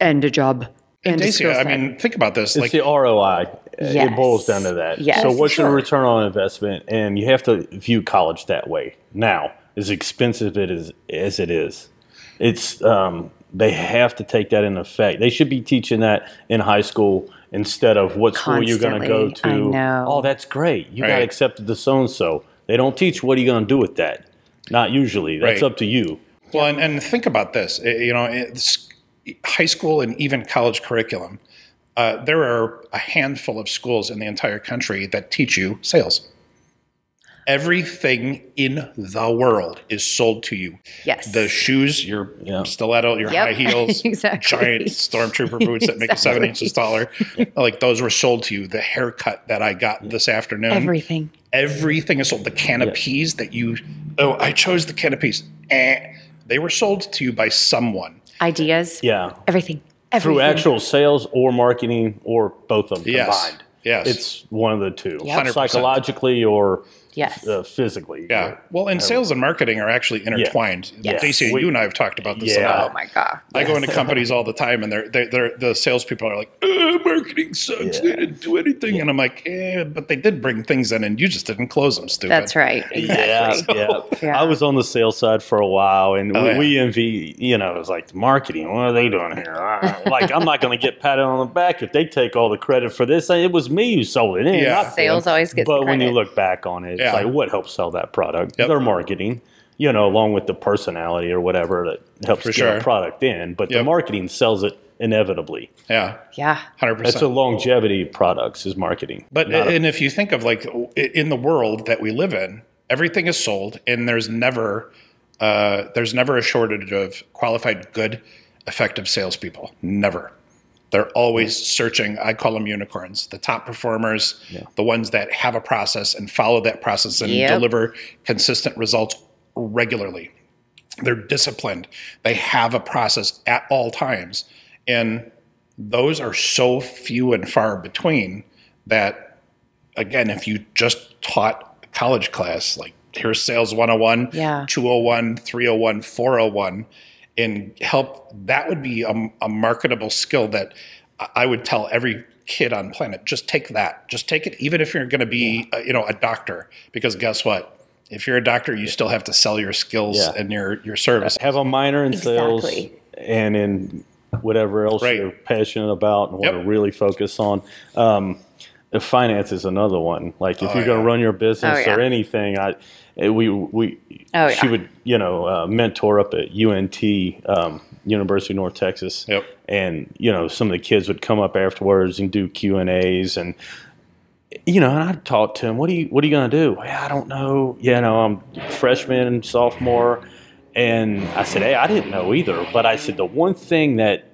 and a job. And, a Dacia, skill I mean, think about this. It's like, the ROI. Yes. It boils down to that. Yes. so what's sure. your return on investment? And you have to view college that way. Now, as expensive it is as it is, it's um, they have to take that in effect. They should be teaching that in high school instead of what school you're going to go to. I know. Oh, that's great. You got accepted to so and so. They don't teach what are you going to do with that. Not usually. That's Right. up to you. Well, and, and think about this. You know, it's high school and even college curriculum. Uh, there are a handful of schools in the entire country that teach you sales. Everything in the world is sold to you. yes. The shoes, your Yeah. stiletto, your Yep. high heels, (laughs) Exactly. giant stormtrooper boots that make you seven inches taller, like those were sold to you. The haircut that I got this afternoon, everything. everything is sold. The can of peas that you, oh, I chose the can of peas. Eh, they were sold to you by someone. Ideas. Yeah. Everything. Everything. Through actual sales or marketing or both of them Yes. combined. Yes. It's one of the two. Yep. 100%. Psychologically or Yes. uh, physically. Yeah. Well, and sales and marketing are actually intertwined. Yes. Dacia, We- you and I have talked about this Yeah. a lot. oh my god. I go into companies all the time, and they're, they're, they're the salespeople are like, "Uh, "Marketing sucks. They didn't do anything," and I'm like, "Yeah, but they did bring things in, and you just didn't close them, stupid." That's right. Yeah, Exactly. yeah. (laughs) Yeah. I was on the sales side for a while, and Oh, we, yeah. we envy, you know, it was like marketing. What are they doing here? Uh, like, I'm not going to get patted on the back if they take all the credit for this. It was me who sold it. it Yeah. not them. Sales always gets But the when you look back on it, it's Yeah. like what helps sell that product? Yep. Their marketing, you know, along with the personality or whatever that helps For get sure. a product in. But the marketing sells it inevitably. Yeah, Yeah. hundred That's percent. a longevity of products is marketing. But Not a- and if you think of like in the world that we live in, everything is sold, and there's never uh, there's never a shortage of qualified, good, effective salespeople. Never. They're always searching. I call them unicorns. The top performers, the ones that have a process and follow that process and Yep. deliver consistent results regularly. They're disciplined. They have a process at all times, and those are so few and far between that again if you just taught a college class like here's sales 101 Yeah. 201 301 401 and help that would be a, a marketable skill that I- i would tell every kid on planet just take that just take it even if you're going to be uh, you know a doctor because guess what if you're a doctor you still have to sell your skills Yeah. and your your service have a minor in sales Exactly. and in whatever else Right. you're passionate about and want Yep. to really focus on. Um, finance is another one. Like if Oh, you're going to yeah. run your business Oh, yeah. or anything, I we we Oh, she would you know uh, mentor up at UNT um, University of North Texas. Yep. And you know some of the kids would come up afterwards and do Q and A's and you know, and I'd talk to him. What are you What are you going to do? Yeah, I don't know. You know, I'm freshman, sophomore, and I said, hey, I didn't know either. But I said the one thing that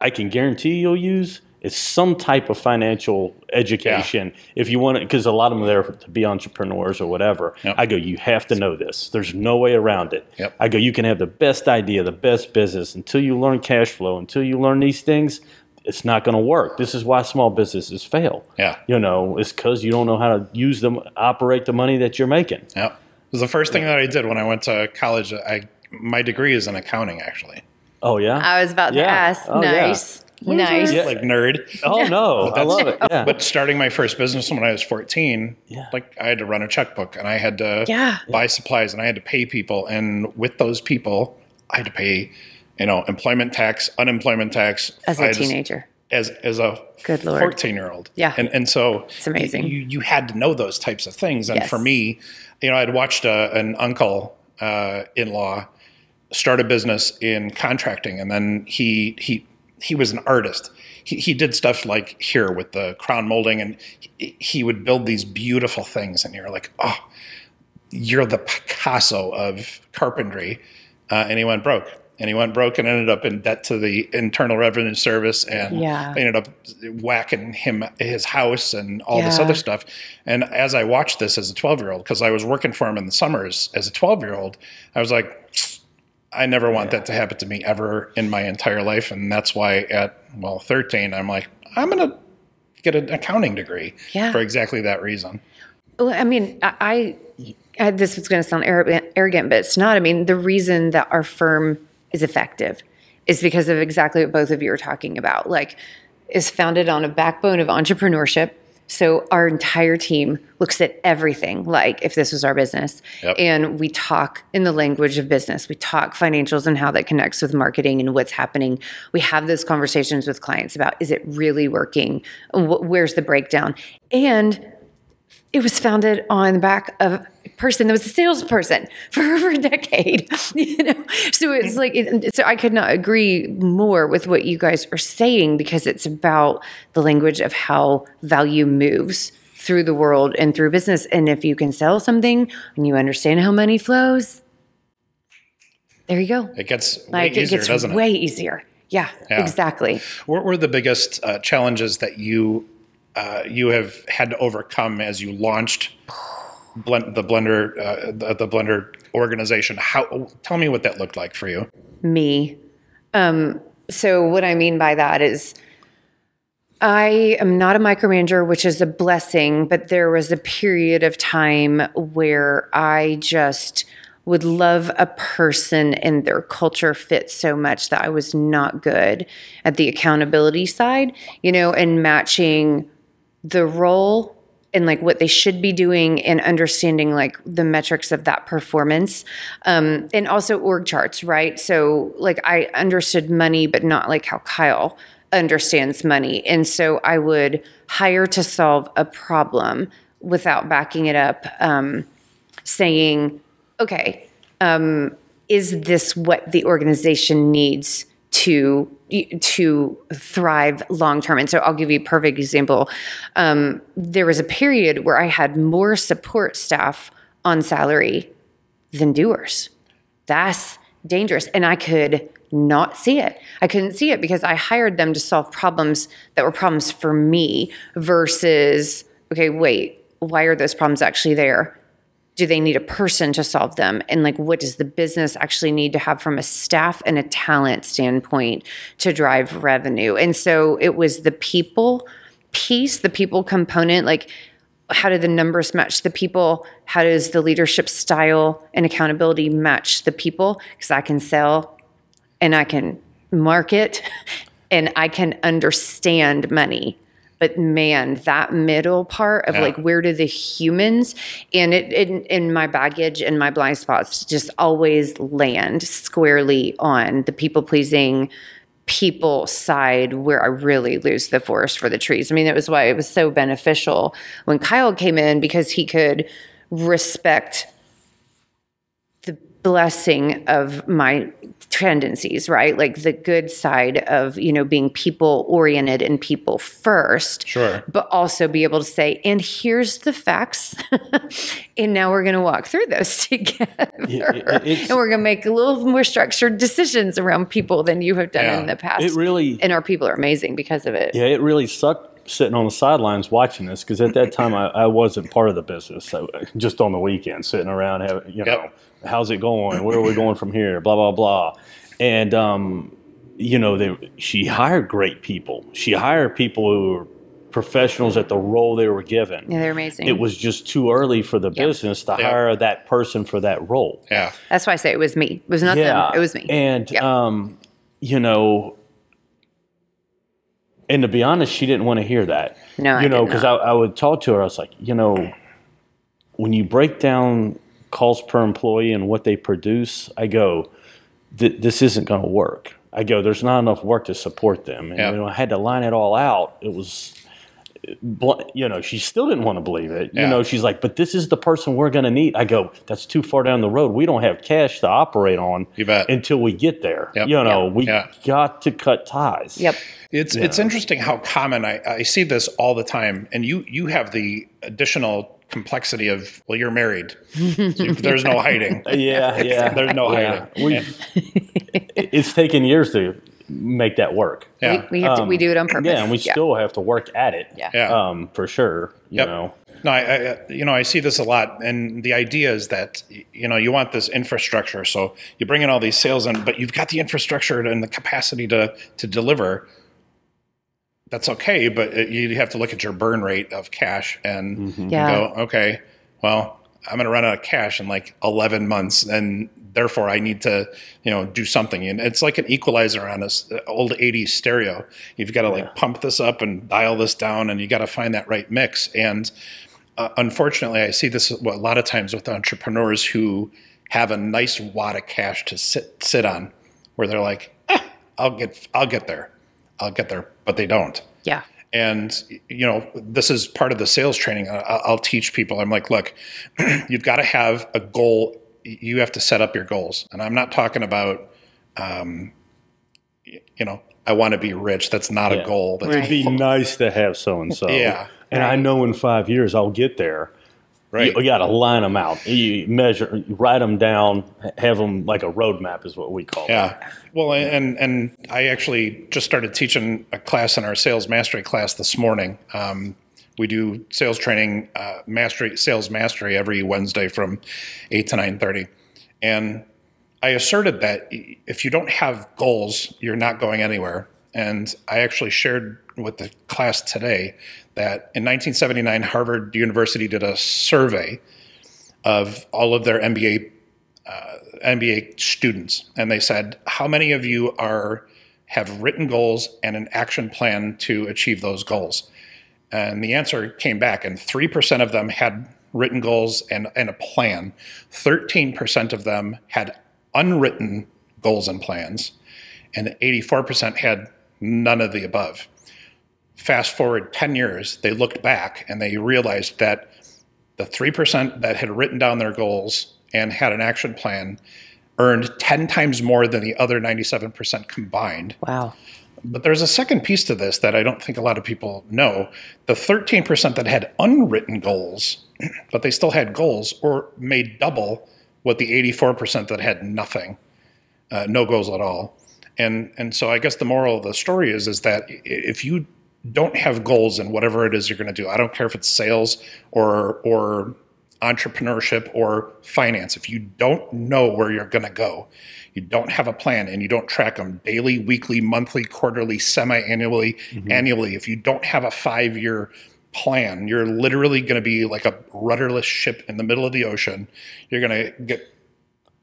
I can guarantee you'll use is some type of financial education if you want it, because a lot of them are there to be entrepreneurs or whatever. Yep. I go, you have to know this. There's no way around it. Yep. I go, you can have the best idea, the best business until you learn cash flow, until you learn these things. it's not going to work. This is why small businesses fail. Yeah. You know, it's because you don't know how to use them, operate the money that you're making. Yeah. It was the first thing that I did when I went to college. I my degree is in accounting, actually. Oh yeah. I was about Yeah. to ask. Oh, yeah. Nice. Nice. Yeah. Like nerd. oh no, (laughs) I love it. Yeah. But starting my first business when I was 14, Yeah. like I had to run a checkbook and I had to Yeah. buy supplies and I had to pay people. And with those people, I had to pay, you know, employment tax, unemployment tax. As I a just- teenager. as as a Good Lord. 14 year old. Yeah. And and so It's amazing. You you had to know those types of things. And Yes. for me, you know, I'd watched a, an uncle uh, in law start a business in contracting, and then he he he was an artist. He, he did stuff like here with the crown molding, and he, he would build these beautiful things, and you're like, oh, you're the Picasso of carpentry. Uh, and he went broke. And he went broke and ended up in debt to the Internal Revenue Service, and Yeah. ended up whacking him his house and all this other stuff. And as I watched this as a 12 year old, because I was working for him in the summers as a 12 year old, I was like, I never want that to happen to me ever in my entire life. And that's why at, well, 13, I'm like, I'm going to get an accounting degree Yeah. for exactly that reason. Well, I mean, I, I, this is going to sound arrogant, arrogant, but it's not. I mean, the reason that our firm is effective is because of exactly what both of you are talking about. Like, is founded on a backbone of entrepreneurship. So our entire team looks at everything like if this was our business, Yep. and we talk in the language of business. We talk financials and how that connects with marketing and what's happening. We have those conversations with clients about is it really working? Where's the breakdown? And it was founded on the back of a person that was a salesperson (laughs) for over a decade. (laughs) You know, so it's like it, so I could not agree more with what you guys are saying because it's about the language of how value moves through the world and through business. And if you can sell something and you understand how money flows, there you go. It gets way Like it gets doesn't it? way easiser. Yeah, Yeah. exactly. What were the biggest uh, challenges that you uh, you have had to overcome as you launched blend, the Blender uh, the, the Blender organization? How tell me what that looked like for you? me. Um, so what I mean by that is I am not a micromanager, which is a blessing, but there was a period of time where I just would love a person and their culture fit so much that I was not good at the accountability side, you know, and matching the role and like what they should be doing and understanding like the metrics of that performance um, and also org charts right? So like i understood money but not like how kyle understands money. And so i would hire to solve a problem without backing it up um, saying okay um, is this what the organization needs to to thrive long term. And so I'll give you a perfect example. Um, there was a period where I had more support staff on salary than doers. That's dangerous. And I could not see it. I couldn't see it because I hired them to solve problems that were problems for me versus, okay, wait, why are those problems actually there? Do they need a person to solve them? And like what does the business actually need to have from a staff and a talent standpoint to drive revenue? And so it was the people piece the people component like how do the numbers match the people? How does the leadership style and accountability match the people? Because i can sell and i can market (laughs) and i can understand money but man that middle part of Yeah. like where do the humans and it in, in my baggage and my blind spots just always land squarely on the people pleasing people side where I really lose the forest for the trees. I mean, that was why it was so beneficial when Kyle came in because he could respect blessing of my tendencies, right? Like the good side of, you know, being people oriented and people first. Sure. But also be able to say, and here's the facts. (laughs) and now we're going to walk through those (laughs) together. Yeah, it- and we're going to make a little more structured decisions around people than you have done Yeah. in the past. It really, and our people are amazing because of it. yeah, it really sucked sitting on the sidelines watching this because at that time I, I wasn't part of the business. So just on the weekend, sitting around, having, you know, Yep. How's it going? Where are we going from here? Blah blah blah. And um, you know, they, she hired great people. She hired people who were professionals at the role they were given. Yeah, they're amazing. It was just too early for the Yeah. business to Yeah. hire that person for that role. Yeah. That's why I say it was me. It was not them. It was me. And Yep. um, you know, and to be honest, she didn't want to hear that. No, I you know, because I, I would talk to her. I was like, you know, when you break down calls per employee and what they produce, I go, th- this isn't going to work. I go, there's not enough work to support them. And Yeah. you know, I had to line it all out. It was. You know, she still didn't want to believe it. You Yeah. know, she's like, "But this is the person we're going to need." I go, "That's too far down the road. We don't have cash to operate on until we get there. Yep. You know, we Yeah. got to cut ties. Yep. It's it's interesting how common I, I see this all the time, and you you have the additional complexity of well, you're married. There's no hiding. (laughs) Yeah, yeah. There's no Yeah. hiding. We, (laughs) it's taken years to make that work. Yeah. We, we have to. We Um, do it on purpose. Yeah, and we still have to work at it. Yeah. Yeah. Um, for sure. You Yep. know. No, I, I you know I see this a lot, and the idea is that you know you want this infrastructure, so you bring in all these sales in, but you've got the infrastructure and the capacity to to deliver. That's okay, but it, you have to look at your burn rate of cash and Yeah. go, okay, well, I'm going to run out of cash in like 11 months, and therefore I need to, you know, do something. And it's like an equalizer on a s- old 80s stereo. You've got to like pump this up and dial this down, and you got to find that right mix. And uh, unfortunately, I see this a lot of times with entrepreneurs who have a nice wad of cash to sit sit on, where they're like, "Ah, "I'll get, I'll get there, I'll get there," but they don't Yeah. and you know this is part of the sales training I- i'll teach people i'm like look (clears throat) you've got to have a goal you have to set up your goals and i'm not talking about um, you know i want to be rich that's not Yeah. a goal that's It'd be nice to have so and so. Yeah. And I know in five years I'll get there. Right You, got to line them out. You measure, you write them down, have them like a roadmap is what we call it. Yeah. Well, and and I actually just started teaching a class in our sales mastery class this morning. Um, we do sales training, uh, mastery, sales mastery every Wednesday from eight to nine thirty, and I asserted that if you don't have goals, you're not going anywhere. And I actually shared with the class today that in 1979, Harvard University did a survey of all of their MBA MBA uh, students, and they said, "How many of you are have written goals and an action plan to achieve those goals?" And the answer came back, and three percent of them had written goals and, and a plan. Thirteen percent of them had unwritten goals and plans, and eighty-four percent had none of the above. Fast forward ten years, they looked back and they realized that the 3% that had written down their goals and had an action plan earned 10 times more than the other 97% combined. Wow. But there's a second piece to this that I don't think a lot of people know. The 13% that had unwritten goals, (clears throat) but they still had goals, or made double what the 84% that had nothing, uh, no goals at all. And and so I guess the moral of the story is is that if you don't have goals in whatever it is you're going to do, I don't care if it's sales or or entrepreneurship or finance. If you don't know where you're going to go, you don't have a plan and you don't track them daily, weekly, monthly, quarterly, semi-annually, annually. If you don't have a 5-year plan, you're literally going to be like a rudderless ship in the middle of the ocean. You're going to get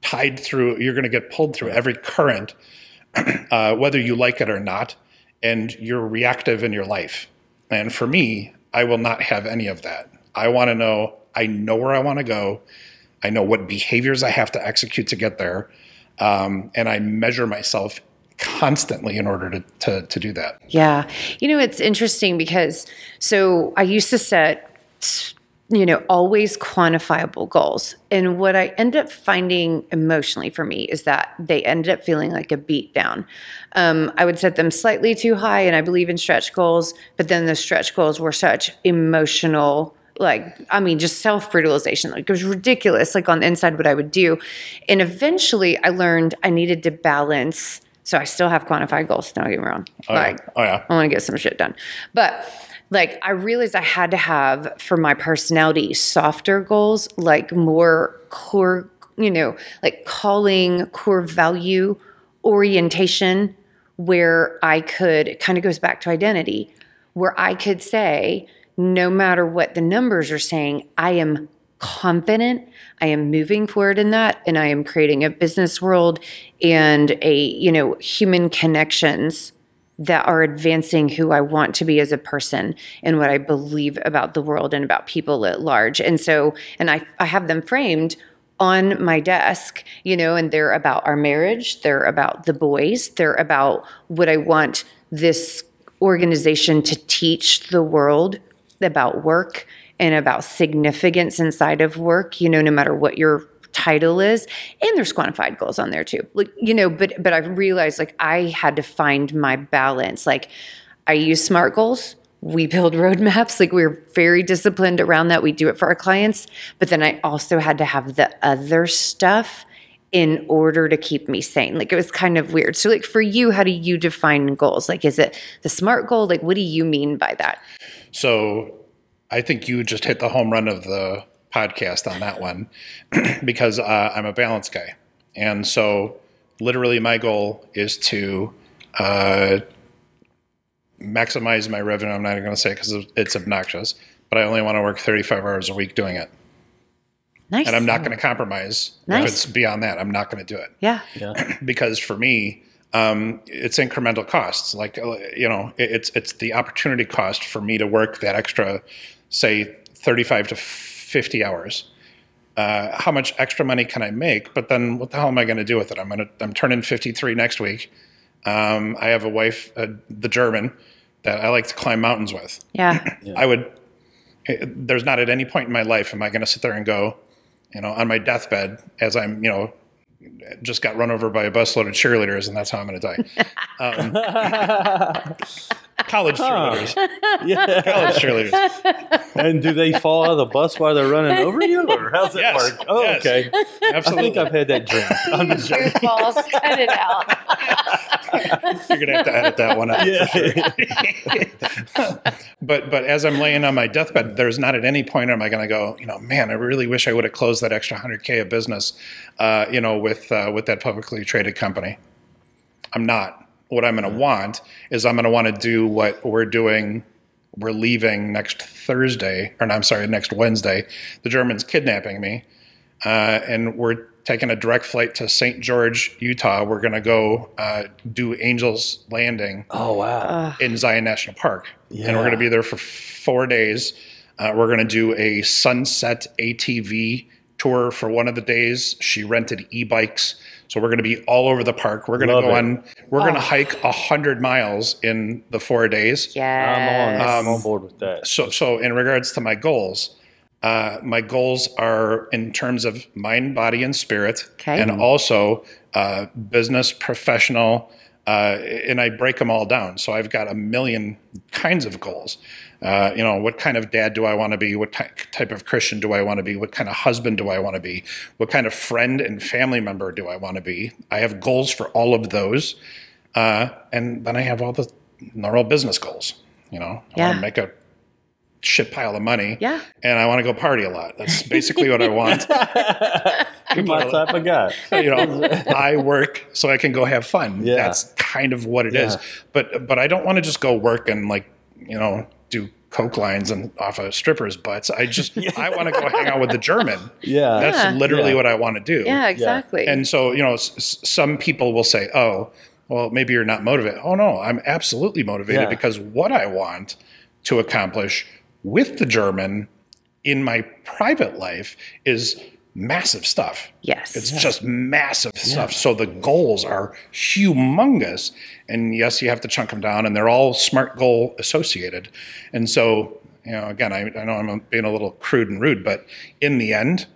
tied through, you're going to get pulled through every current (clears throat) uh, whether you like it or not, and you're reactive in your life. And for me, I will not have any of that. I want to know, I know where I want to go. I know what behaviors I have to execute to get there. Um, and I measure myself constantly in order to, to, to do that. Yeah. You know, it's interesting because so I used to set, you know, always quantifiable goals. And what I end up finding emotionally for me is that they ended up feeling like a beat down. Um, I would set them slightly too high, and I believe in stretch goals, but then the stretch goals were such emotional like i mean just self-brutalization like it was ridiculous like on the inside what i would do and eventually i learned i needed to balance so i still have quantified goals don't get me wrong like Oh, yeah. I want to get some shit done. But like I realized I had to have for my personality softer goals, like more core, you know, like calling core value orientation where I could, kind of goes back to identity, where I could say, no matter what the numbers are saying, I am confident. I am moving forward in that and I am creating a business world and a, you know, human connections that are advancing who I want to be as a person and what I believe about the world and about people at large. And so, and I, I have them framed on my desk, you know, and they're about our marriage, they're about the boys, they're about what I want this organization to teach the world about work and about significance inside of work, you know, no matter what your title is. And there's quantified goals on there too. Like you know but but i realized like i had to find my balance. Like i use smart goals we build roadmaps. Like we're very disciplined around that. We do it for our clients. But then i also had to have the other stuff in order to keep me sane. Like it was kind of weird. So like for you how do you define goals? Like is it the smart goal? Like what do you mean by that? So I think you just hit the home run of the podcast on that one (clears throat) because uh, I'm a balance guy. And so literally my goal is to uh, maximize my revenue. I'm not even going to say because it's obnoxious, but I only want to work 35 hours a week doing it. nice And I'm not going to compromise Nice. if it's beyond that. I'm not going to do it yeah Yeah. (clears throat) because for me, um, it's incremental costs. Like uh, you know, it, it's it's the opportunity cost for me to work that extra, say, thirty-five to fifty hours. Uh, how much extra money can I make? But then, what the hell am I going to do with it? I'm gonna I'm turning fifty-three next week. Um, I have a wife, uh, the German, that I like to climb mountains with. (clears throat) yeah I would. eh, There's not at any point in my life am I going to sit there and go, you know, on my deathbed as I'm, you know, just got run over by a busload of cheerleaders, and that's how I'm going to die. (laughs) Um, (laughs) college cheerleaders, (laughs) yeah. college cheerleaders. And do they fall out of the bus while they're running over you, or how's it Yes, work? Oh, yes. okay. I Absolutely. think I've had that dream. (laughs) I'm just joking. False, cut it out. You're gonna have to edit that one out. Yeah. (laughs) But but as I'm laying on my deathbed, there's not at any point am I going to go, you know, man, I really wish I would have closed that extra hundred k of business, uh, you know, with uh, with that publicly traded company. I'm not. What I'm going to want is I'm going to want to do what we're doing. We're leaving next Thursday, or no, I'm sorry, next Wednesday. The Germans kidnapping me, uh, and we're taking a direct flight to St. George, Utah. We're going to go uh, do Angels Landing Oh wow. in Zion National Park, and we're going to be there for four days. Uh, we're going to do a sunset ATV tour for one of the days. She rented e-bikes, so we're going to be all over the park. We're going to go it. on. We're going to hike a hundred miles in the four days. I'm on. Yes. I'm on board with that. So, so in regards to my goals, uh, my goals are in terms of mind, body, and spirit, Okay. and also uh, business, professional, uh, and I break them all down. So I've got a million kinds of goals. Uh, you know, what kind of dad do I want to be? What ty- type of Christian do I want to be? What kind of husband do I want to be? What kind of friend and family member do I want to be? I have goals for all of those, uh, and then I have all the normal business goals. You know, I want to make a shit pile of money. Yeah. And I want to go party a lot. That's basically what I want. You're my type of guy. (laughs) you know, I work so I can go have fun. Yeah. That's kind of what it is. Yeah. But but I don't want to just go work and like, you know, do coke lines and off of strippers' butts. I just (laughs) I want to go hang out with the German. Yeah. That's Yeah. literally Yeah. what I want to do. yeah, exactly. And so, you know, s- s- some people will say, "Oh, well, maybe you're not motivated." Oh no, I'm absolutely motivated Yeah. because what I want to accomplish with the German in my private life is massive stuff. yes. It's just massive stuff. So the goals are humongous. And yes, you have to chunk them down, and they're all smart goal associated. And so, you know, again, I, I know I'm being a little crude and rude, but in the end,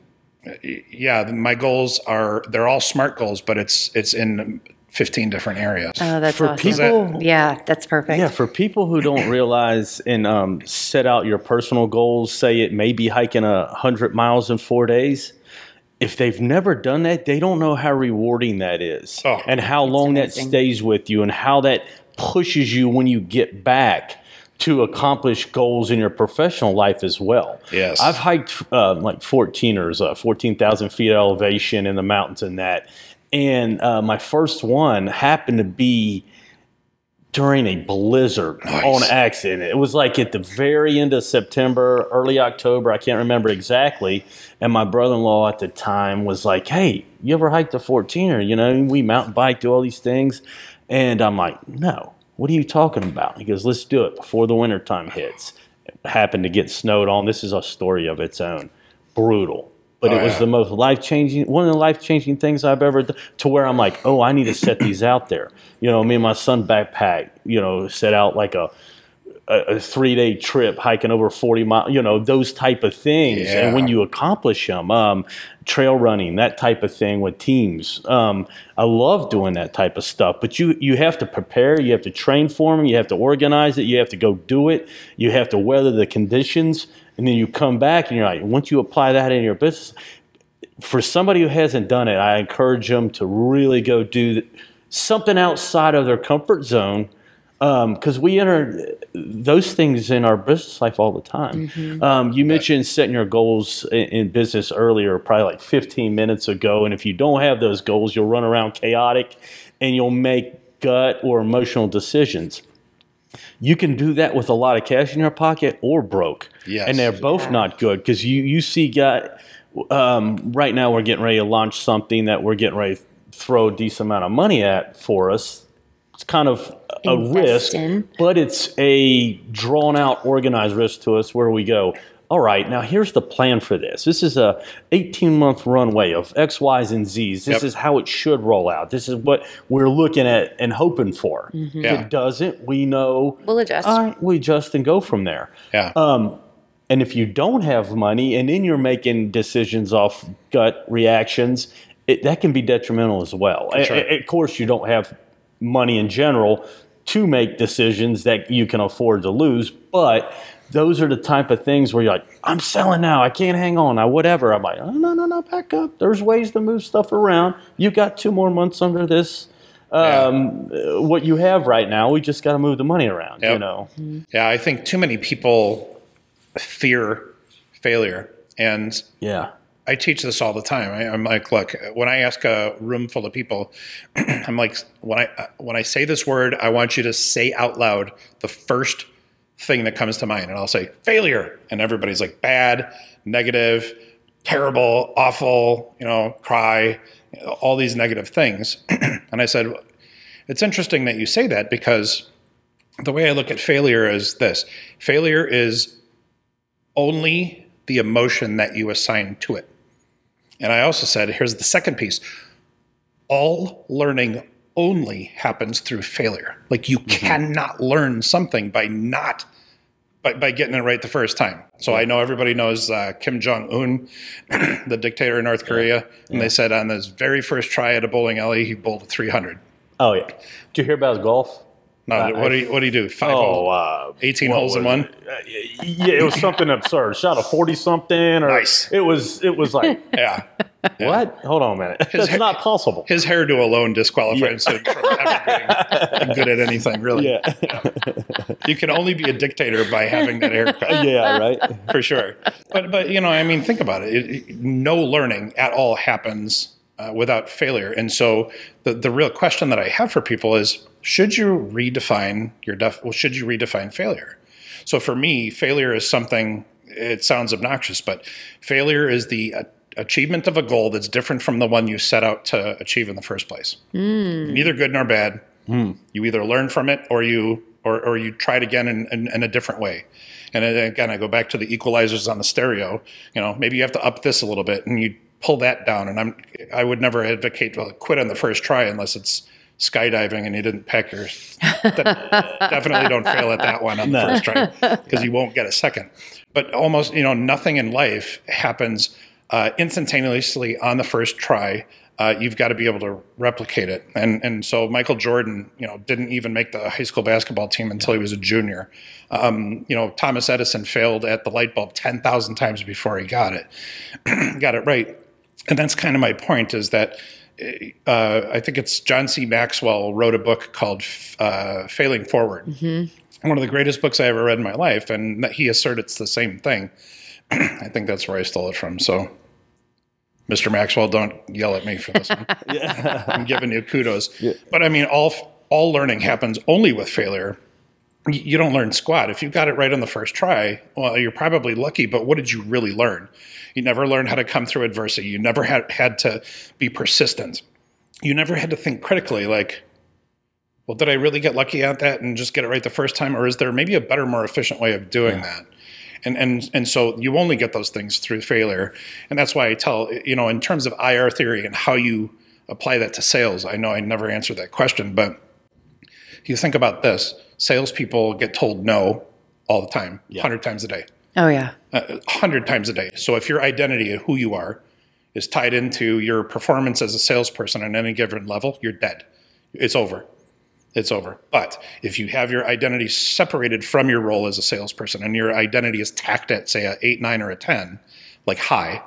yeah, my goals are they're all smart goals, but it's it's in 15 different areas. oh, that's For awesome. people, yeah, that's perfect. Yeah, for people who don't realize and um, set out your personal goals, say it may be hiking a hundred miles in four days. If they've never done that, they don't know how rewarding that is, Oh. and how long that stays with you, and how that pushes you when you get back to accomplish goals in your professional life as well. Yes. I've hiked uh, like 14ers, uh, 14,000 feet elevation in the mountains and that. And uh, my first one happened to be during a blizzard Nice. on accident. It was like at the very end of September, early October. I can't remember exactly. And my brother-in-law at the time was like, "Hey, you ever hiked the 14er? You know, we mountain bike, do all these things." And I'm like, "No. What are you talking about?" He goes, "Let's do it before the wintertime hits." It happened to get snowed on. This is a story of its own. Brutal. But Oh, it was yeah. the most life changing, one of the life changing things I've ever done. To where I'm like, oh, I need to set these out there. You know, me and my son backpack. You know, set out like a a, a three day trip hiking over 40 miles. You know, those type of things. And when you accomplish them, um, trail running, that type of thing with teams. Um, I love doing that type of stuff. But you you have to prepare. You have to train for them. You have to organize it. You have to go do it. You have to weather the conditions. And then you come back and you're like, once you apply that in your business, for somebody who hasn't done it, I encourage them to really go do th- something outside of their comfort zone because we enter those things in our business life all the time. Um, you mentioned setting your goals in, in business earlier, probably like 15 minutes ago. And if you don't have those goals, you'll run around chaotic and you'll make gut or emotional decisions. You can do that with a lot of cash in your pocket or broke. Yes. And they're both not good because you, you see, guy, um, right now we're getting ready to launch something that we're getting ready to throw a decent amount of money at for us. It's kind of a risk, in. but it's a drawn out, organized risk to us where we go, all right, now here's the plan for this. This is a 18 month runway of X, Y's, and Z's. This Yep. is how it should roll out. This is what we're looking at and hoping for. If Yeah. it doesn't, we know We'll adjust. all right, we adjust and go from there. Yeah. Um, and if you don't have money and then you're making decisions off gut reactions, it, that can be detrimental as well. A- a- of course, you don't have money in general to make decisions that you can afford to lose, but those are the type of things where you're like, I'm selling now. I can't hang on. I whatever. I'm like, oh, no, no, no, back up. There's ways to move stuff around. You got two more months under this. Um, What you have right now, we just got to move the money around. You know, Yeah, I think too many people fear failure. And yeah. I teach this all the time. I, I'm like, look, when I ask a room full of people, (clears throat) I'm like, when I uh, when I say this word, I want you to say out loud the first thing that comes to mind, and I'll say failure, and everybody's like bad, negative, terrible, awful, you know, cry, all these negative things. (clears throat) and I said, it's interesting that you say that because the way I look at failure is this: failure is only the emotion that you assign to it. And I also said, here's the second piece all learning only happens through failure. Like you cannot learn something by not. By, by getting it right the first time. So I know everybody knows uh, Kim Jong Un, (clears throat) the dictator in North Korea, and they said on his very first try at a bowling alley, he bowled a 300. Oh yeah. Did you hear about his golf? No, Uh, what do you what do you do? Five Oh, holes, uh, 18 holes in one. it? Uh, yeah, it was something absurd. Shot a forty something, or Nice. it was. It was like (laughs) Yeah, what? Hold on a minute. That's hair- not possible. his hairdo alone disqualifies him from ever being good at anything. Really, Yeah, (laughs) you can only be a dictator by having that haircut. (laughs) yeah, right. for sure. But but you know, I mean, think about it. It- it- no learning at all happens uh, without failure. And so the the real question that I have for people is: Should you redefine your def? Well, should you redefine failure? So for me, failure is something. It sounds obnoxious, but failure is the uh, achievement of a goal that's different from the one you set out to achieve in the first place. Neither good nor bad. You either learn from it or you or, or you try it again in, in, in a different way. And then again, I go back to the equalizers on the stereo. You know, maybe you have to up this a little bit, and you pull that down. And I'm I would never advocate well, quit on the first try unless it's skydiving and you didn't pack your. (laughs) definitely don't fail at that one on the first try because you (laughs) won't get a second. But almost you know nothing in life happens uh, instantaneously on the first try. Uh, you've got to be able to replicate it, and and so Michael Jordan, you know, didn't even make the high school basketball team until he was a junior. Um, you know, Thomas Edison failed at the light bulb ten thousand times before he got it, (clears throat) got it right, and that's kind of my point. Is that uh, I think it's John C. Maxwell wrote a book called uh, "Failing Forward." One of the greatest books I ever read in my life, and he asserts it's the same thing. (clears throat) I think that's where I stole it from. So, Mr. Maxwell, don't yell at me for this one. (laughs) I'm giving you kudos. Yeah. But I mean, all all learning happens only with failure, you don't learn squat. If you got it right on the first try, well, you're probably lucky, but what did you really learn? You never learned how to come through adversity. You never had, had to be persistent. You never had to think critically, like, well, did I really get lucky at that and just get it right the first time? Or is there maybe a better, more efficient way of doing yeah. that? And, and, and so you only get those things through failure. And that's why I tell, you know, in terms of IR theory and how you apply that to sales, I know I never answered that question, but you think about this salespeople get told no all the time, yeah. 100 times a day. Oh, yeah. Uh, 100 times a day. So if your identity of who you are is tied into your performance as a salesperson on any given level, you're dead. It's over. It's over. But if you have your identity separated from your role as a salesperson and your identity is tacked at, say, a 8, 9, or a 10, like high,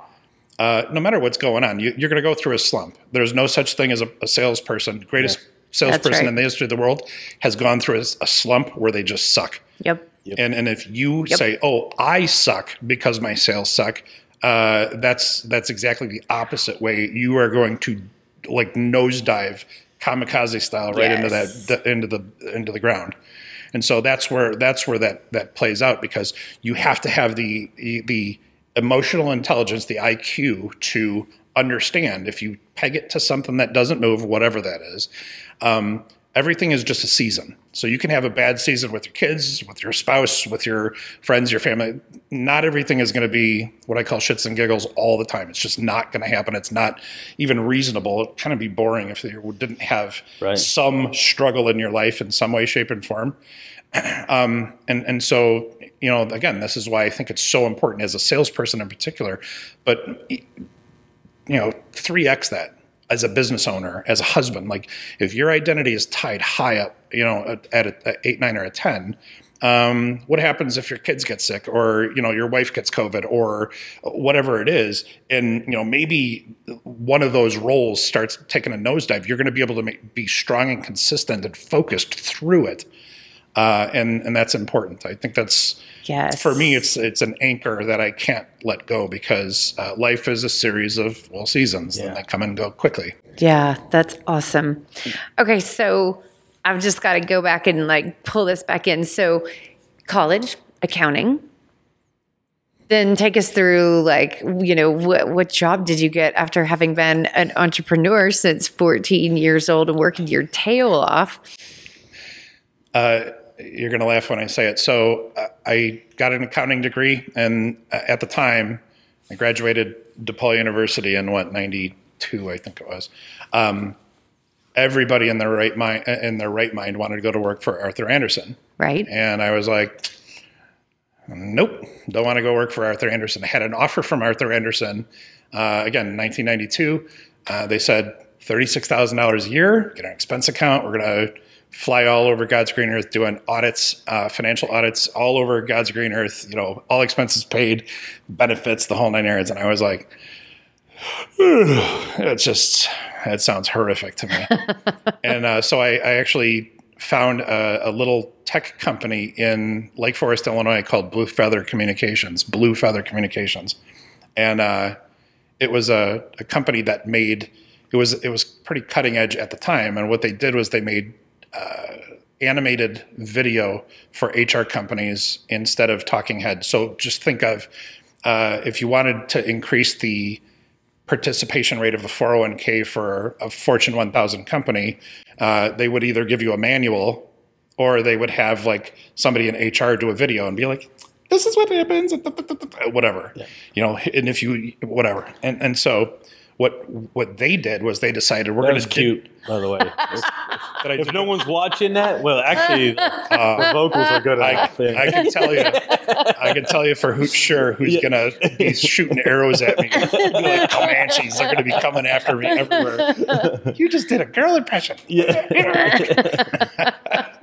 uh, no matter what's going on, you, are going to go through a slump. There's no such thing as a, a salesperson. Greatest yeah salesperson right. in the history of the world has gone through a, a slump where they just suck. Yep. yep. And and if you yep. say, "Oh, I suck because my sales suck," uh, that's that's exactly the opposite way. You are going to like nosedive kamikaze style right yes. into that the, into the into the ground. And so that's where that's where that that plays out because you have to have the the emotional intelligence, the IQ to understand if you peg it to something that doesn't move, whatever that is, um, everything is just a season. So you can have a bad season with your kids, with your spouse, with your friends, your family. Not everything is going to be what I call shits and giggles all the time. It's just not going to happen. It's not even reasonable. It'd kind of be boring if you didn't have right. some struggle in your life in some way, shape, and form. (clears throat) Um, and and so you know, again, this is why I think it's so important as a salesperson in particular. But you know, three x that as a business owner, as a husband, like if your identity is tied high up, you know, at, at a, eight, nine, or a ten, um, what happens if your kids get sick, or you know, your wife gets COVID, or whatever it is, and you know, maybe one of those roles starts taking a nosedive. You're going to be able to make, be strong and consistent and focused through it, uh, and and that's important. I think that's Yes. For me, it's it's an anchor that I can't let go because uh, life is a series of well seasons yeah. and they come and go quickly. Yeah, that's awesome. Okay, so I've just got to go back and like pull this back in. So, college accounting. Then take us through like you know what what job did you get after having been an entrepreneur since 14 years old and working your tail off? Uh, you're going to laugh when I say it. So uh, I got an accounting degree, and uh, at the time, I graduated DePaul University in what '92, I think it was. Um, everybody in their right mind in their right mind wanted to go to work for Arthur Andersen, right? And I was like, nope, don't want to go work for Arthur Andersen. I had an offer from Arthur Andersen uh, again, 1992. Uh, they said thirty-six thousand dollars a year, get an expense account. We're going to fly all over God's green earth doing audits, uh, financial audits all over God's green earth, you know, all expenses paid, benefits, the whole nine yards. And I was like, (sighs) it's just, it sounds horrific to me. (laughs) and uh, so I, I, actually found a, a, little tech company in Lake Forest, Illinois called Blue Feather Communications, Blue Feather Communications. And uh, it was a, a company that made, it was, it was pretty cutting edge at the time. And what they did was they made uh, animated video for HR companies instead of talking heads. So just think of uh, if you wanted to increase the participation rate of a 401k for a Fortune 1000 company, uh, they would either give you a manual or they would have like somebody in HR do a video and be like, this is what happens, (laughs) whatever, yeah. you know, and if you, whatever. And, and so what what they did was they decided we're going to cute. by the way, (laughs) if, if no one's watching that, well, actually, uh, (laughs) the vocals are good. I, I, can tell you, (laughs) I can tell you for who, sure who's yeah. going to be shooting arrows at me. like Comanches, they're going to be coming after me everywhere. You just did a girl impression. Yeah,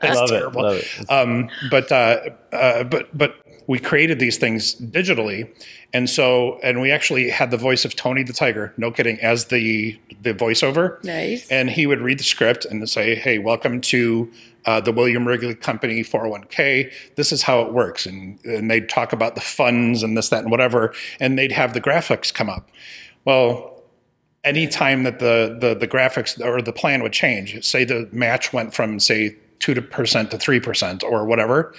that's love terrible. It, it. Um, but uh, uh, but but we created these things digitally. And so and we actually had the voice of tony the tiger no kidding as the the voiceover. Nice. And he would read the script and say hey welcome to uh, the william wrigley company 401k this is how it works. And, and they'd talk about the funds and this that and whatever and they'd have the graphics come up. Well anytime that the, the the graphics or the plan would change, say the match went from say two percent to three percent or whatever,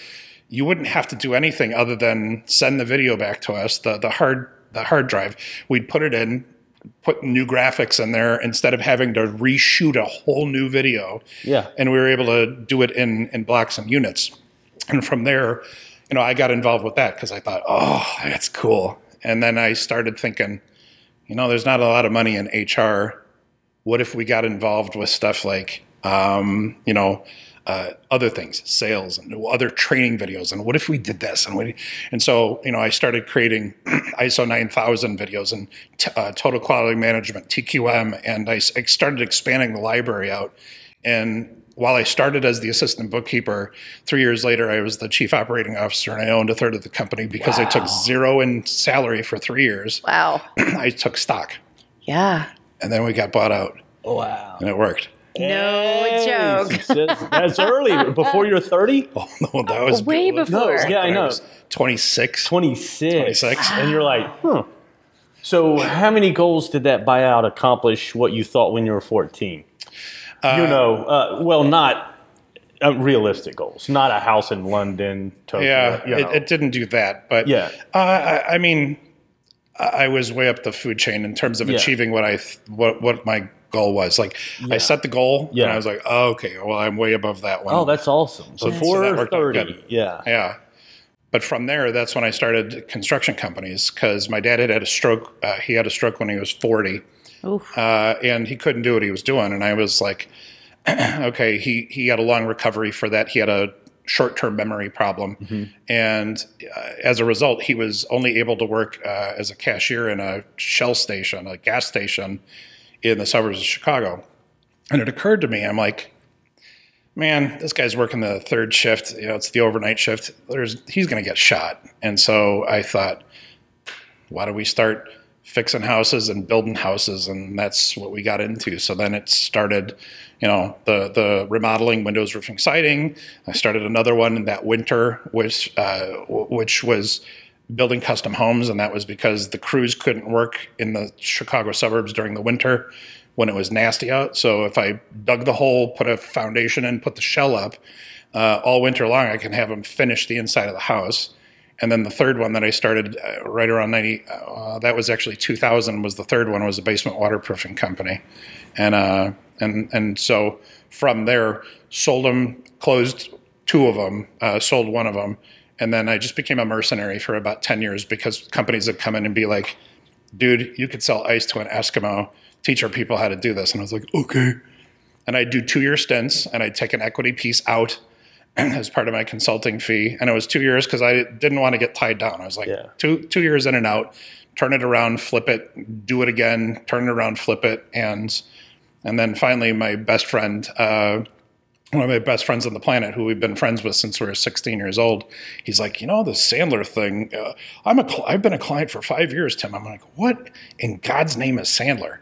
you wouldn't have to do anything other than send the video back to us, the the hard the hard drive. We'd put it in, put new graphics in there instead of having to reshoot a whole new video. Yeah. And we were able to do it in in blocks and units. And from there, you know, I got involved with that because I thought, oh, that's cool. And then I started thinking, you know, there's not a lot of money in HR. What if we got involved with stuff like, um, you know, uh, other things, sales and other training videos, and what if we did this? And we, and so you know, I started creating (clears throat) ISO 9000 videos and t- uh, total quality management (TQM), and I, I started expanding the library out. And while I started as the assistant bookkeeper, three years later, I was the chief operating officer and I owned a third of the company because I took zero in salary for three years. Wow. (clears throat) I took stock Yeah. and then we got bought out Wow. and it worked. No joke. That's, that's early. Before you're 30? (laughs) Oh, no, that was Way that was before. Yeah, I when know. was 26. 26. 26. And you're like, huh. So, how many goals did that buyout accomplish what you thought when you were 14? you know, uh, well, not uh, realistic goals, not a house in London, Tokyo. Yeah, you know. it, it didn't do that. But Yeah. uh, I, I mean, I I was way up the food chain in terms of Yeah. achieving what I th- what what my goal was. Like I set the goal, Yeah. and I was like, oh, okay, well, I'm way above that one. oh, that's awesome. So- so Before that worked out 30. good. Yeah. Yeah. But from there, that's when I started construction companies because my dad had had a stroke. Uh, he had a stroke when he was 40, Oof. uh, and he couldn't do what he was doing. And I was like, (clears throat) okay, he, he had a long recovery for that. He had a short term memory problem. And uh, as a result, he was only able to work uh, as a cashier in a Shell station, a gas station in the suburbs of Chicago. And it occurred to me, I'm like, man, this guy's working the third shift. You know, it's the overnight shift. There's he's going to get shot. And so I thought, why don't we start fixing houses and building houses? And that's what we got into. So then it started, you know, the the remodeling, windows, roofing, siding. I started another one in that winter, which uh, which was building custom homes, and that was because the crews couldn't work in the Chicago suburbs during the winter when it was nasty out. So if I dug the hole, put a foundation in, put the shell up, uh, all winter long, I can have them finish the inside of the house. And then the third one that I started uh, right around 90, uh, that was actually 2000 was the third one was a basement waterproofing company. And, uh, and, and so from there, sold them, closed two of them, uh, sold one of them. And then I just became a mercenary for about 10 years because companies would come in and be like, dude, you could sell ice to an Eskimo, teach our people how to do this. And I was like, okay. And I'd do two year stints and I'd take an equity piece out (clears throat) as part of my consulting fee. And it was two years because I didn't want to get tied down. I was like, Yeah. two, two years in and out, turn it around, flip it, do it again, turn it around, flip it. And, and then finally, my best friend, uh, one of my best friends on the planet, who we've been friends with since we were 16 years old, he's like, you know, the Sandler thing. Uh, I'm a, cl- I've been a client for five years, Tim. I'm like, what in God's name is Sandler?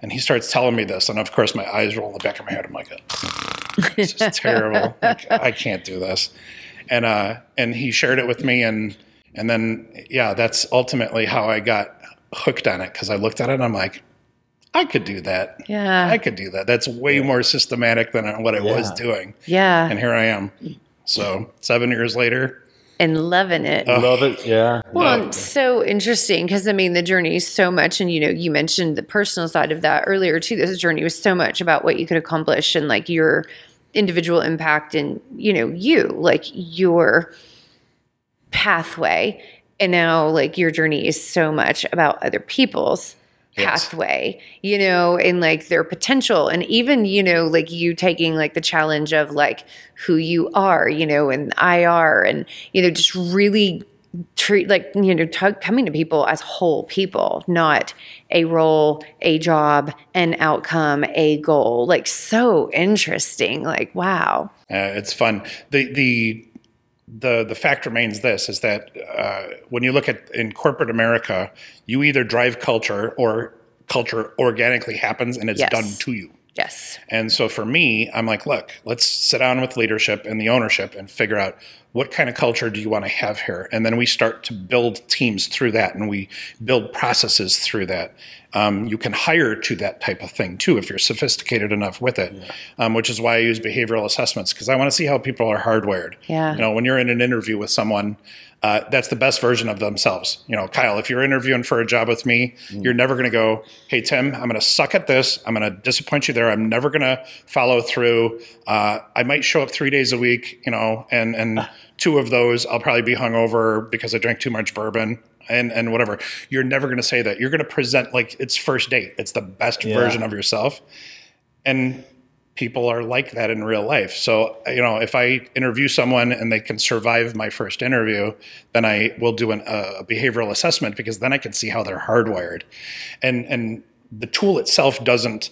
And he starts telling me this, and of course, my eyes roll in the back of my head. I'm like, this is (laughs) terrible. Like, I can't do this. And uh, and he shared it with me, and and then yeah, that's ultimately how I got hooked on it because I looked at it and I'm like, I could do that. Yeah. I could do that. That's way more systematic than what I was doing. Yeah. And here I am. So seven years later, And loving it. I love it. Yeah. Well, No. it's so interesting because I mean, the journey is so much, and you know, you mentioned the personal side of that earlier too. This journey was so much about what you could accomplish and like your individual impact and you know, you like your pathway. And now, like, your journey is so much about other people's Yes. pathway, you know, and like their potential. And even, you know, like you taking like the challenge of like who you are, you know, and IR and, you know, just really treat like, you know, t- coming to people as whole people, not a role, a job, an outcome, a goal. Like, so interesting. Like, wow. Uh, it's fun. The the the the fact remains this is that uh, when you look at in corporate America, you either drive culture or culture organically happens and it's Yes. done to you. Yes. And so for me, I'm like, look, let's sit down with leadership and the ownership and figure out what kind of culture do you want to have here? And then we start to build teams through that and we build processes through that. Um, you can hire to that type of thing too if you're sophisticated enough with it, yeah. um, which is why I use behavioral assessments because I want to see how people are hardwired. Yeah. You know, when you're in an interview with someone, uh, that's the best version of themselves. You know, Kyle, if you're interviewing for a job with me, mm. you're never going to go, "Hey Tim, I'm going to suck at this. I'm going to disappoint you there. I'm never going to follow through. Uh, I might show up three days a week, you know, and and (laughs) two of those I'll probably be hungover because I drank too much bourbon." And, and whatever you're never going to say that you're going to present like it's first date it's the best yeah. version of yourself and people are like that in real life. So, you know, if I interview someone and they can survive my first interview, then I will do an, a behavioral assessment because then I can see how they're hardwired. And and the tool itself doesn't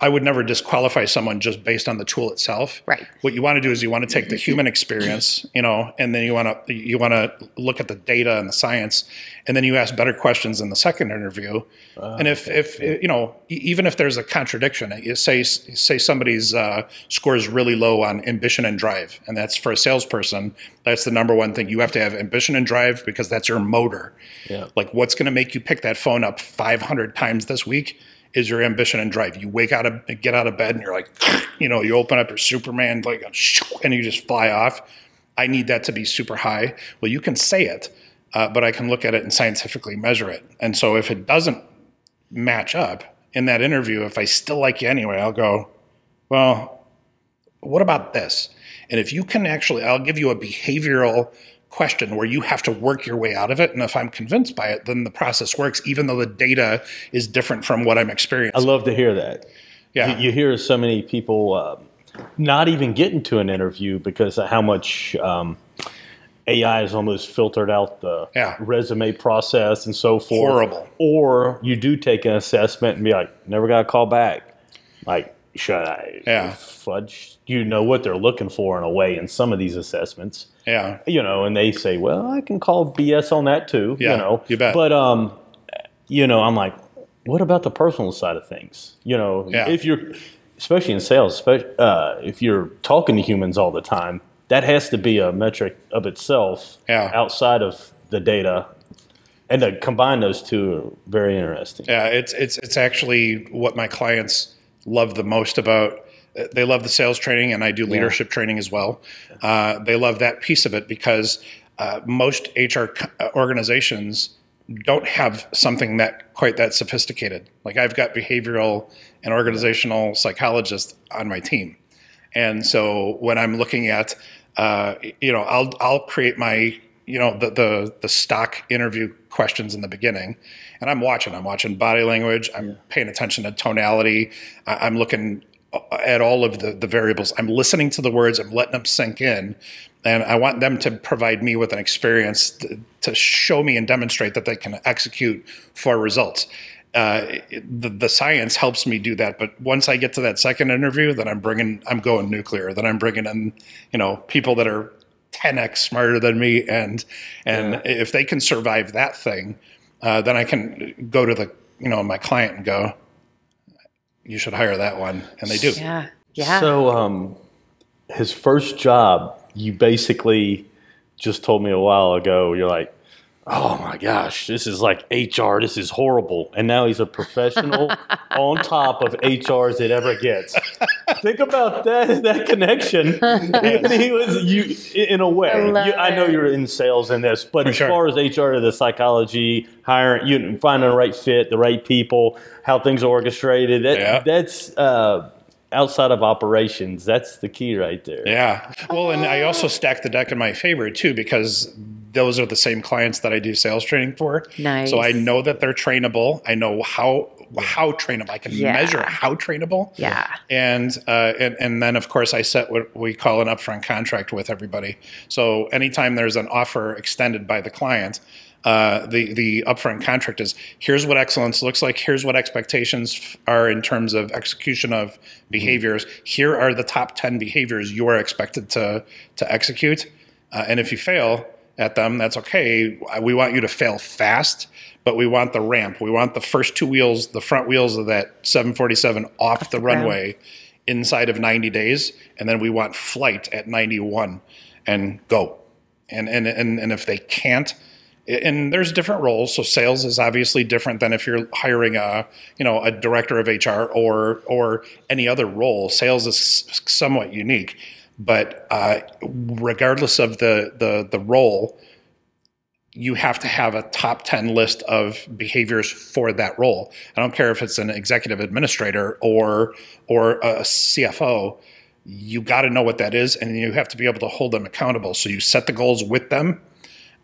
I would never disqualify someone just based on the tool itself. Right. What you want to do is you want to take the human experience, you know, and then you want to you want to look at the data and the science, and then you ask better questions in the second interview. Uh, and if if you know, even if there's a contradiction, you say say somebody's uh, score is really low on ambition and drive, and that's for a salesperson. That's the number one thing. You have to have ambition and drive because that's your motor. Yeah. Like, what's going to make you pick that phone up 500 times this week? Is your ambition and drive. You wake out of get out of bed and you're like, (sniffs) you know, you open up your Superman like, (sniffs) and you just fly off. I need that to be super high. Well, you can say it, uh, but I can look at it and scientifically measure it. And so if it doesn't match up in that interview, if I still like you anyway, I'll go, well, what about this? And if you can actually, I'll give you a behavioral question where you have to work your way out of it. And if I'm convinced by it, then the process works, even though the data is different from what I'm experiencing. I love to hear that. Yeah. You, you hear so many people uh, not even get into an interview because of how much um, AI has almost filtered out the yeah. resume process and so forth. Horrible. Or you do take an assessment and be like, never got a call back. Like, should I yeah. fudge? You know what they're looking for in a way in some of these assessments. Yeah. You know, and they say, well, I can call BS on that too. Yeah, you know, you bet. But um, you know, I'm like, what about the personal side of things? You know, yeah. if you're, especially in sales, uh, if you're talking to humans all the time, that has to be a metric of itself. Yeah. Outside of the data, and to combine those two are very interesting. Yeah, it's it's it's actually what my clients love the most about they love the sales training, and I do leadership yeah. training as well. Uh, they love that piece of it because uh, most HR uh, organizations don't have something that quite that sophisticated. Like I've got behavioral and organizational psychologists on my team, and so when I'm looking at, uh, you know, I'll I'll create my you know the the the stock interview questions in the beginning and i'm watching i'm watching body language i'm yeah. paying attention to tonality i'm looking at all of the, the variables. I'm listening to the words, I'm letting them sink in, and I want them to provide me with an experience to, to show me and demonstrate that they can execute for results. Uh, the, the science helps me do that, but once I get to that second interview, then I'm bringing, I'm going nuclear. Then I'm bringing in, you know, people that are 10x smarter than me, and and yeah. if they can survive that thing, uh, then I can go to the, you know, my client and go, you should hire that one, and they do. Yeah, yeah. So, um, his first job, you basically just told me a while ago. You're like, oh my gosh, this is like HR. This is horrible. And now he's a professional (laughs) on top of HR as it ever gets. Think about that that connection. he, was you in a way. I, you, I, know you're in sales in this, but For as sure. far as HR to the psychology, hiring, you finding the right fit, the right people, how things are orchestrated. That, yeah. That's. Uh, outside of operations. That's the key right there. Yeah. Well, and I also stacked the deck in my favor too because those are the same clients that I do sales training for. Nice. So I know that they're trainable. I know how how trainable. I can yeah. measure how trainable. Yeah. And uh, and and then of course I set what we call an upfront contract with everybody. So anytime there's an offer extended by the client, uh, the the upfront contract is here's what excellence looks like. Here's what expectations are in terms of execution of behaviors. Here are the top ten behaviors you are expected to to execute. Uh, and if you fail at them, that's okay. We want you to fail fast, but we want the ramp. We want the first two wheels, the front wheels of that 747 off, off the, the runway inside of 90 days, and then we want flight at 91 and go. And and and and if they can't, and there's different roles. So sales is obviously different than if you're hiring a you know a director of HR or or any other role. Sales is somewhat unique, but uh, regardless of the the the role, you have to have a top 10 list of behaviors for that role. I don't care if it's an executive administrator or or a CFO, you got to know what that is and you have to be able to hold them accountable. So you set the goals with them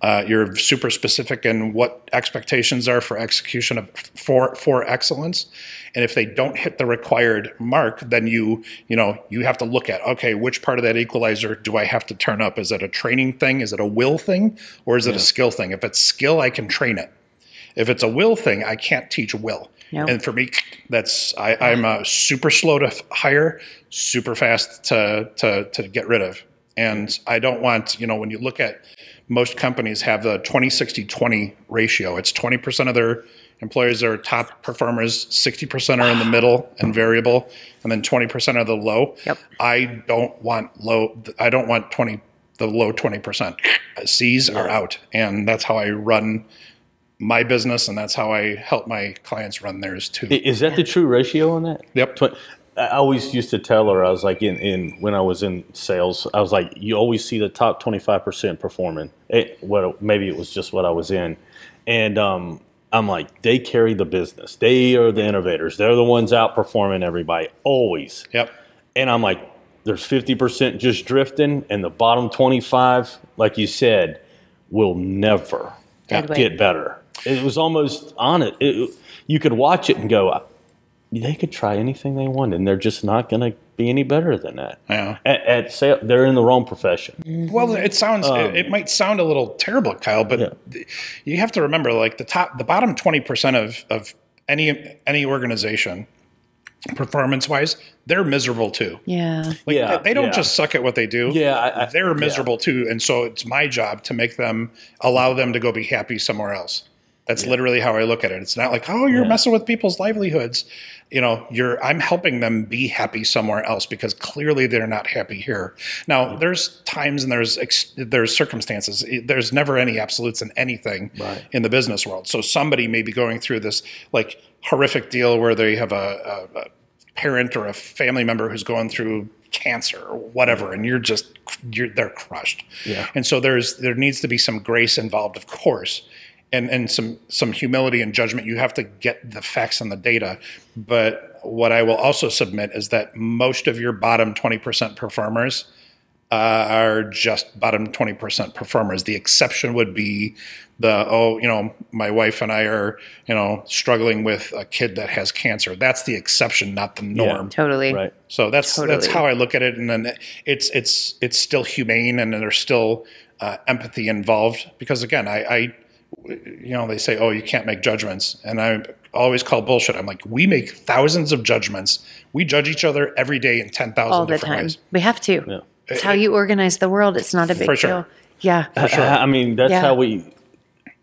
uh, you're super specific in what expectations are for execution of for for excellence, and if they don't hit the required mark, then you you know you have to look at okay, which part of that equalizer do I have to turn up? Is it a training thing? Is it a will thing? Or is it yeah. a skill thing? If it's skill, I can train it. If it's a will thing, I can't teach will. Yep. And for me, that's I, I'm uh, super slow to hire, super fast to to to get rid of. And I don't want you know when you look at most companies have the 20 60 20 ratio. It's 20% of their employees are top performers, 60% are in the middle and variable, and then 20% are the low. Yep. I don't want low, I don't want 20, the low 20%. C's are out. And that's how I run my business and that's how I help my clients run theirs too. Is that the true ratio on that? Yep. I always used to tell her, I was like, in, in when I was in sales, I was like, you always see the top 25% performing. It, what, maybe it was just what I was in. And um, I'm like, they carry the business. They are the innovators. They're the ones outperforming everybody, always. Yep. And I'm like, there's 50% just drifting, and the bottom 25, like you said, will never get better. It was almost on it. it. You could watch it and go, they could try anything they want, and they're just not going to be any better than that. Yeah. At, at say they're in the wrong profession. Mm-hmm. Well, it sounds um, it, it, might sound a little terrible, Kyle, but yeah. you have to remember, like the top, the bottom twenty percent of of any any organization, performance wise, they're miserable too. Yeah. Like yeah, they, they don't yeah. just suck at what they do. Yeah, I, I, they're miserable yeah. too, and so it's my job to make them allow them to go be happy somewhere else. That's yeah. literally how I look at it. It's not like, oh, you're yeah. messing with people's livelihoods you know you're i'm helping them be happy somewhere else because clearly they're not happy here now there's times and there's there's circumstances there's never any absolutes in anything right. in the business world so somebody may be going through this like horrific deal where they have a, a, a parent or a family member who's going through cancer or whatever and you're just you're they're crushed yeah and so there's there needs to be some grace involved of course and and some some humility and judgment. You have to get the facts and the data. But what I will also submit is that most of your bottom twenty percent performers uh, are just bottom twenty percent performers. The exception would be the oh you know my wife and I are you know struggling with a kid that has cancer. That's the exception, not the norm. Yeah, totally. Right. So that's totally. that's how I look at it, and then it's it's it's still humane, and there's still uh, empathy involved because again I, I you know, they say, oh, you can't make judgments. And I always call bullshit. I'm like, we make thousands of judgments. We judge each other every day in 10,000 All different time. ways. We have to. Yeah. It's how you organize the world. It's not a big sure. deal. Yeah. For sure. I mean, that's yeah. how we,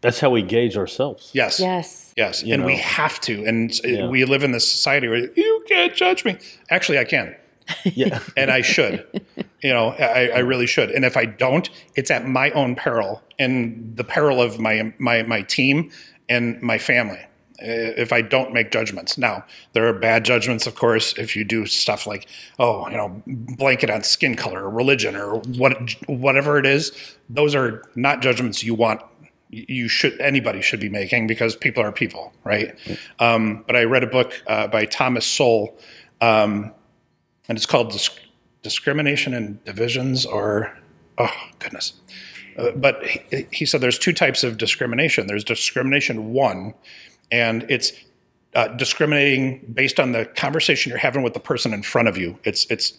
that's how we gauge ourselves. Yes. Yes. Yes. You and know. we have to. And yeah. we live in this society where you can't judge me. Actually, I can. Yeah. (laughs) and I should. You know, I, I, really should. And if I don't, it's at my own peril and the peril of my my my team and my family. If I don't make judgments. Now, there are bad judgments, of course, if you do stuff like, oh, you know, blanket on skin color or religion or what, whatever it is. Those are not judgments you want you should anybody should be making because people are people, right? Um, but I read a book uh, by Thomas Sowell, um, and it's called Dis- Discrimination and Divisions, or oh goodness. Uh, but he, he, said there's two types of discrimination. There's discrimination one, and it's uh, discriminating based on the conversation you're having with the person in front of you. It's it's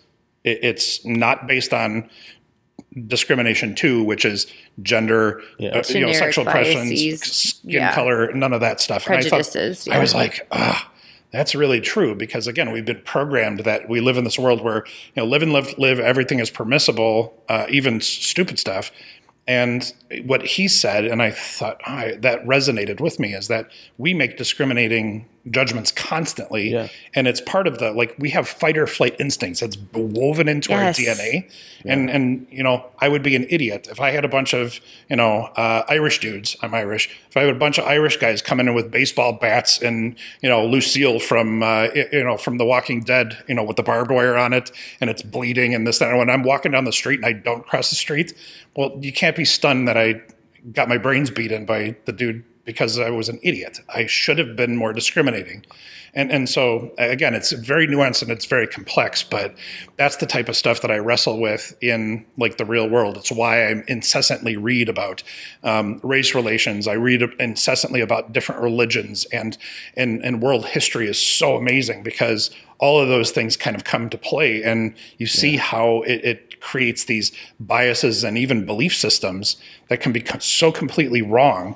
it's not based on discrimination two, which is gender, yeah. uh, you know, sexual preference, skin yeah. color, none of that stuff. Prejudices. And I, thought, yeah. I was like, ah, that's really true because again, we've been programmed that we live in this world where you know, live and live, live. Everything is permissible, uh, even stupid stuff. And what he said, and I thought oh, that resonated with me, is that we make discriminating judgments constantly. Yeah. and it's part of the like we have fight or flight instincts. It's woven into Yes. our dna and and you know i would be an idiot if i had a bunch of you know uh, irish dudes. I'm irish. If i had a bunch of irish guys coming in with baseball bats and you know lucille from uh, you know from the walking dead you know with the barbed wire on it and it's bleeding and this that and when i'm walking down the street and i don't cross the street. Well you can't be stunned that i got my brains beat in by the dude because I was an idiot. I should have been more discriminating. And and so again, it's very nuanced and it's very complex, but that's the type of stuff that I wrestle with in like the real world. It's why I incessantly read about um, race relations. I read incessantly about different religions and and and world history is so amazing because all of those things kind of come to play and you see how it, it creates these biases and even belief systems that can be so completely wrong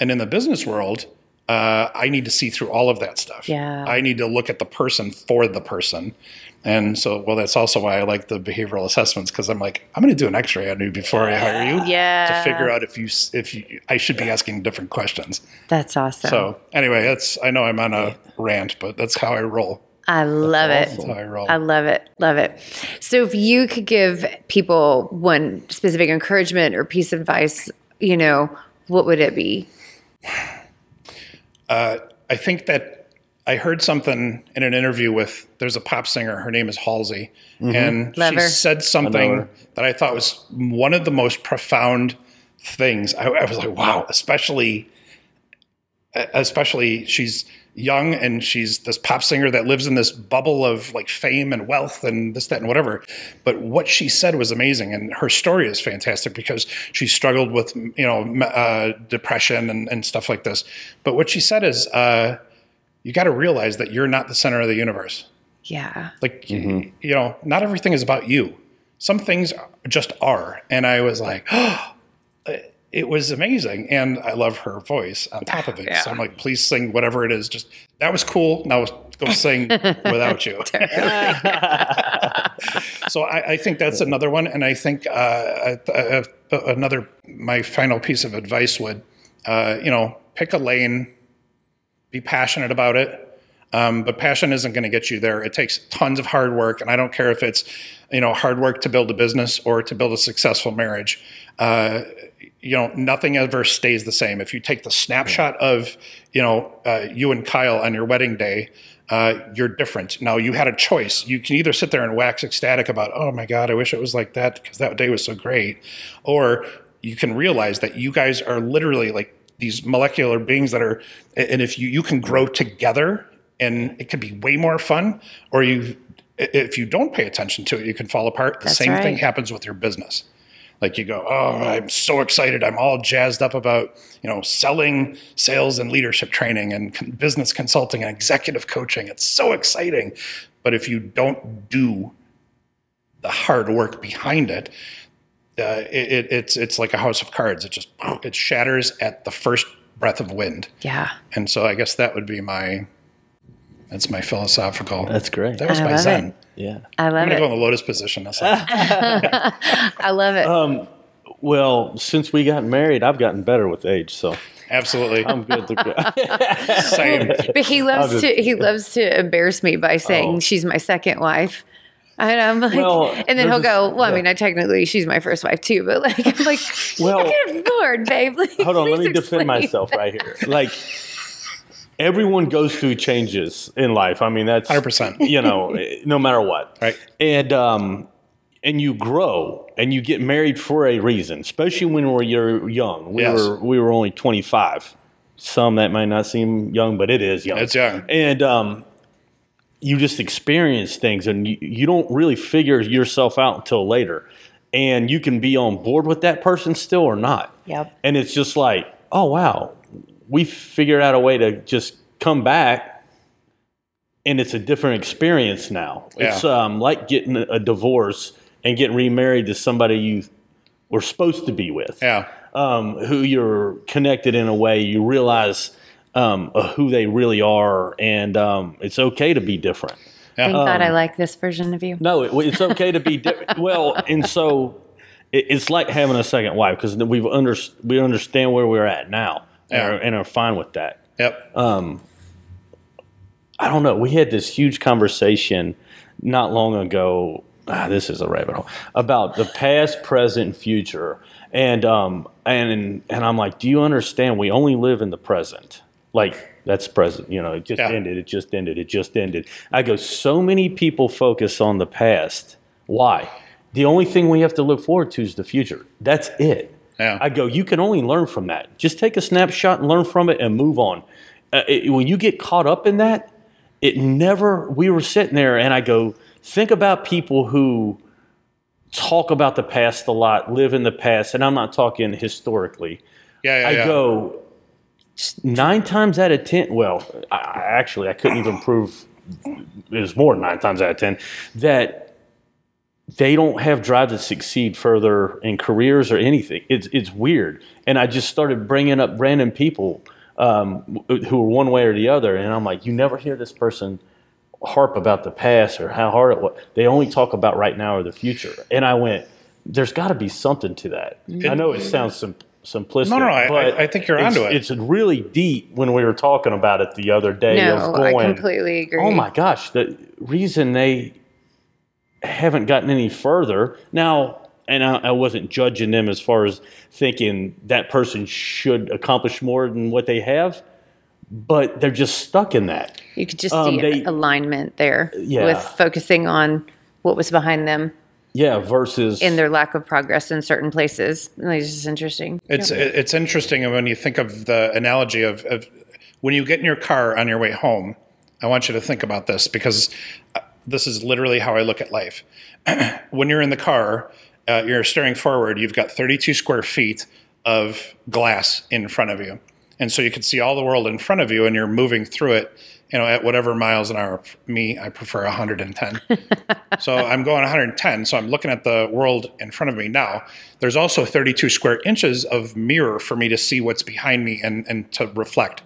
and in the business world, uh, I need to see through all of that stuff. Yeah. I need to look at the person for the person. And so, well, that's also why I like the behavioral assessments because I'm like, I'm going to do an X-ray on you before I hire you Yeah. to figure out if you if you, I should be asking different questions. That's awesome. So anyway, that's I know I'm on a rant, but that's how I roll. I love it. How I roll. I love it. Love it. So if you could give people one specific encouragement or piece of advice, you know, what would it be? Uh, I think that I heard something in an interview with there's a pop singer. Her name is Halsey, mm-hmm. and Love she said something her. that I thought was one of the most profound things. I, I was like, wow, especially, especially she's young and she's this pop singer that lives in this bubble of like fame and wealth and this that and whatever. But what she said was amazing and her story is fantastic because she struggled with you know uh, depression and, and stuff like this. But what she said is uh, you got to realize that you're not the center of the universe. Yeah. like y- you know not everything is about you. Some things just are. And i was like (gasps) oh, it was amazing and i love her voice on top of it. So i'm like please sing whatever it is. Just that was cool. Now go sing without you. (laughs) (laughs) So I, I think that's another one and i think uh, uh, uh, another my final piece of advice would uh, you know pick a lane be passionate about it um, but passion isn't going to get you there. It takes tons of hard work, and I don't care if it's you know hard work to build a business or to build a successful marriage. Uh, you know, nothing ever stays the same. If you take the snapshot of you know uh, you and Kyle on your wedding day, uh, you're different. Now you had a choice. You can either sit there and wax ecstatic about, oh my god, I wish it was like that because that day was so great, or you can realize that you guys are literally like these molecular beings that are and if you you can grow together and it could be way more fun or you if you don't pay attention to it you can fall apart the That's same thing happens with your business like you go oh i'm so excited i'm all jazzed up about you know selling sales and leadership training and con- business consulting and executive coaching it's so exciting but if you don't do the hard work behind it uh, it, it, it's it's like a house of cards. It just it shatters at the first breath of wind, Yeah. and so I guess that would be my that's my philosophical. That's great. that was I my love zen. it. Yeah. I I'm love gonna go it. in the lotus position. That's. (laughs) I love it. Um, well, since we got married, I've gotten better with age, so Absolutely, I'm good to go. (laughs) same. but he loves just- to he loves to embarrass me by saying Oh. she's my second wife. And I'm like, Well, and then he'll go, this- well, I mean, I technically she's my first wife too, but like, I'm like, Well- good (laughs) lord, babe. Like, Hold on, let please me defend explain. myself right here. Like everyone goes through changes in life. I mean, that's 100%. You know, (laughs) no matter what. Right. And um, and you grow and you get married for a reason, especially when we're you're young. We Yes. were we were only 25. Some that might not seem young, but it is young. It's young. And um, you just experience things and you, you don't really figure yourself out until later. And you can be on board with that person still or not. Yep. And it's just like, oh, wow, we figured out a way to just come back and it's a different experience now. It's um, like getting a divorce and getting remarried to somebody you were supposed to be with Yeah, um, who you're connected in a way you realize um, uh, who they really are, and um, it's okay to be different. Thank God I Um, like this version of you. No, it, it's okay to be different. (laughs) well, and so it, it's like having a second wife because we've under, we understand where we're at now and, are, and are fine with that. yep. Um, I don't know. We had this huge conversation not long ago. Ah, this is a rabbit hole about the past, present, and future. And um and and I'm like, do you understand? We only live in the present. Like that's present. You know, it just Yeah. ended. It just ended. It just ended. I go. So many people focus on the past. Why? The only thing we have to look forward to is the future. That's it. Yeah. I go, you can only learn from that. Just take a snapshot and learn from it and move on. Uh, it, when you get caught up in that, it never, we were sitting there and I go, think about people who talk about the past a lot, live in the past, and I'm not talking historically. Yeah, yeah, I yeah. go, nine times out of 10, well, I, I actually, I couldn't even prove it was more than nine times out of 10, that they don't have drive to succeed further in careers or anything. It's it's weird, and I just started bringing up random people um, who were one way or the other, and I'm like, you never hear this person harp about the past or how hard it was. They only talk about right now or the future, and I went, there's got to be something to that. I know it sounds sim- simplistic. No, no, no, I- but I- I think you're it's- onto it. It's really deep when we were talking about it the other day. No, of I completely agree. Oh my gosh, the reason they haven't gotten any further now, and I, I wasn't judging them as far as thinking that person should accomplish more than what they have, but they're just stuck in that. You could just Um, see they- alignment there Yeah. with focusing on what was behind them Yeah, versus in their lack of progress in certain places. Like, It's just interesting. It's it- it's interesting when you think of the analogy of, of when you get in your car on your way home. I want you to think about this because uh, this is literally how I look at life. (clears throat) when you're in the car, uh, you're staring forward. You've got 32 square feet of glass in front of you, and so you can see all the world in front of you, and you're moving through it. You know, at whatever miles an hour. Me, I prefer 110. (laughs) So I'm going 110. So I'm looking at the world in front of me now. There's also 32 square inches of mirror for me to see what's behind me and, and to reflect.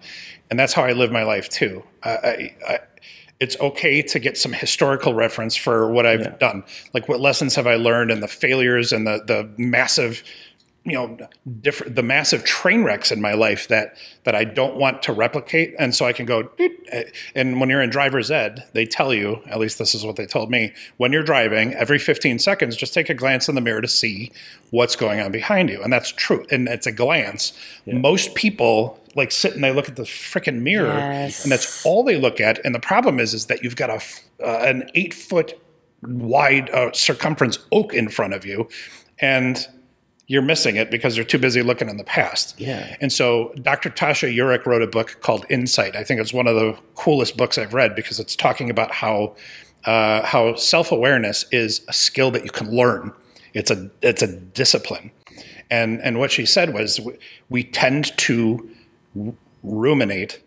And that's how I live my life too. I, I, I, it's okay to get some historical reference for what I've done. Like what lessons have I learned and the failures and the, the massive you know different the massive train wrecks in my life that that I don't want to replicate. And so I can go and when you're in driver's ed they tell you at least this is what they told me when you're driving every 15 seconds just take a glance in the mirror to see what's going on behind you. And that's true. And it's a glance. Most people like sit and they look at the freaking mirror Yes. and that's all they look at and the problem is is that you've got a uh, an 8 foot wide uh, circumference oak in front of you and you're missing it because they're too busy looking in the past. Yeah. And so Dr. Tasha Eurich wrote a book called Insight. I think it's one of the coolest books I've read because it's talking about how uh, how self awareness is a skill that you can learn. It's a it's a discipline. And and what she said was we tend to ruminate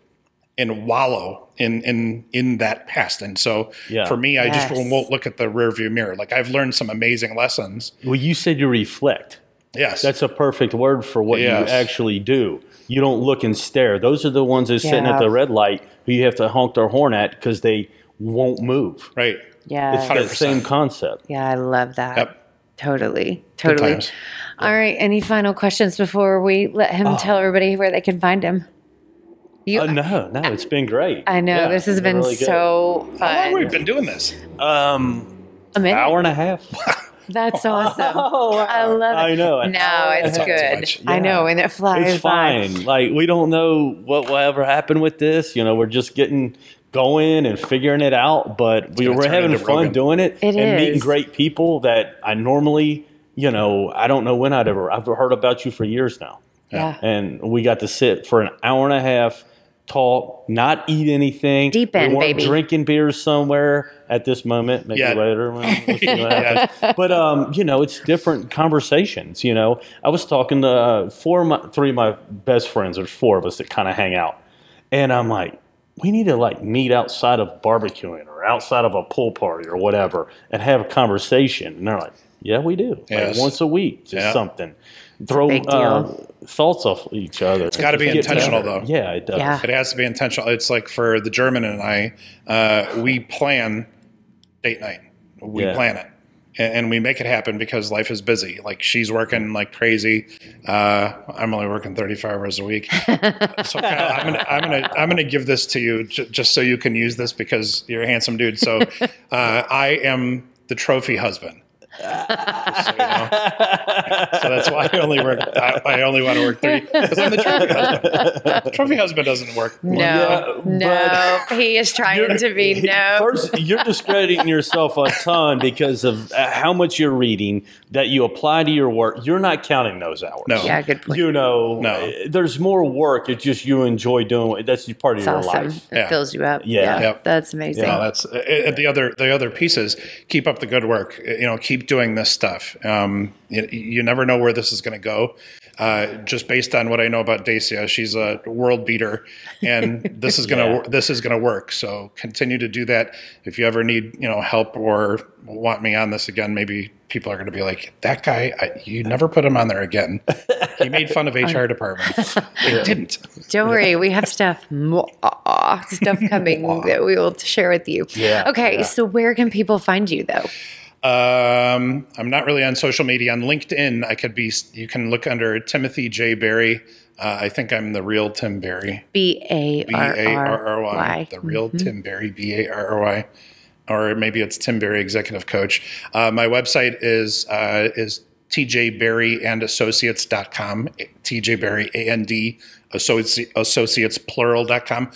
and wallow in in in that past. And so Yeah. for me, I just won't look at the rearview mirror. Like I've learned some amazing lessons. well, you said you reflect. Yes. That's a perfect word for what Yes. you actually do. You don't look and stare. Those are the ones that are sitting at the red light who you have to honk their horn at because they won't move. right. Yeah. It's that 100%. same concept. Yeah, I love that. Yep. Totally. Totally. Times. All right. Any final questions before we let him tell everybody where they can find him? You, Uh, no, no, it's been great. I know Yeah, this has it's been really good. so How long have we been doing this? um A minute. hour and a half. (laughs) That's (laughs) awesome. I love it. I know. an No, hour and a it's half. good. much. I know, and it flies It's by. fine. Like we don't know what will ever happen with this. You know, we're just getting going and figuring it out. But we gonna we're having fun Rogan. doing it, It and meeting great people that I normally, you know, I don't know when I'd ever. I've heard about you for years now, Yeah. and we got to sit for an hour and a half. Talk, not eat anything. Deep end, weren't baby. Drinking beers somewhere at this moment, maybe Yeah. later. We'll (laughs) Yeah. but um, you know, it's different conversations. You know, I was talking to uh, four of my three of my best friends. There's four of us that kind of hang out, and I'm like, we need to like meet outside of barbecuing or outside of a pool party or whatever, and have a conversation. And they're like, yeah, we do. Yes. Like once a week, just Yeah. something. Throw uh, thoughts off each other. It's gotta be intentional, though. Yeah, it does. Yeah. It has to be intentional. It's like for the German and I, uh, we plan date night. We Yeah. plan it. and, and we make it happen because life is busy. Like she's working like crazy. Uh, I'm only working 35 hours a week. (laughs) so Kyle, I'm gonna I'm gonna I'm gonna give this to you j- just so you can use this because you're a handsome dude. So (laughs) uh, I am the trophy husband. Just so, you know. (laughs) So that's why I only work. I, I only want to work three because I'm the trophy husband. Trophy husband doesn't work. No, Yeah, no, he is trying to be no. First, you're discrediting yourself a ton because of uh, how much you're reading that you apply to your work. You're not counting those hours. No. yeah, good point. You know, No. uh, there's more work. It's just you enjoy doing it. That's part of It's your awesome. life. It Yeah. fills you up. Yeah. Yeah, Yep. that's amazing. No, that's uh, the other. The other piece is keep up the good work. You know, keep doing this stuff. Um, you, you never know where this is going to go. Uh, just based on what I know about Dacia, she's a world beater, and (laughs) this is gonna Yeah. this is gonna work. So continue to do that. If you ever need you know help or want me on this again, maybe people are going to be like, "That guy, I, you never put him on there again." he made fun of (laughs) HR department. (laughs) They didn't. Don't worry, we have stuff stuff coming that we will share with you. Yeah, Okay, yeah. so where can people find you though? Um, I'm not really on social media. On LinkedIn, I could be. You can look under Timothy J Barry. Uh, I think I'm the real Tim Barry. B A R R Y. The real Tim Barry. B A R R Y. Or maybe it's Tim Barry, Executive Coach. Uh, my website is uh, is tjbarryandassociates.com. TJ Barry A N D Associ- Associates plural.com.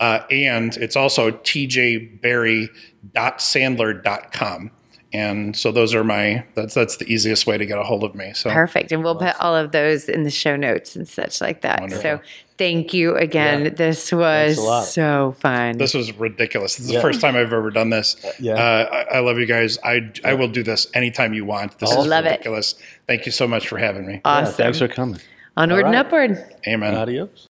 Uh, and it's also tjbarry.sandler.com. And so those are my that's that's the easiest way to get a hold of me. So Perfect. And we'll put all of those in the show notes and such like that. Wonderful. So thank you again. Yeah. This was so fun. this was ridiculous. This is Yeah. the first time I've ever done this. yeah. Uh, I, I love you guys. I I will do this anytime you want. This is Love it. ridiculous. Thank you so much for having me. Yeah, awesome. thanks for coming. Onward All and upward. Amen. Adios.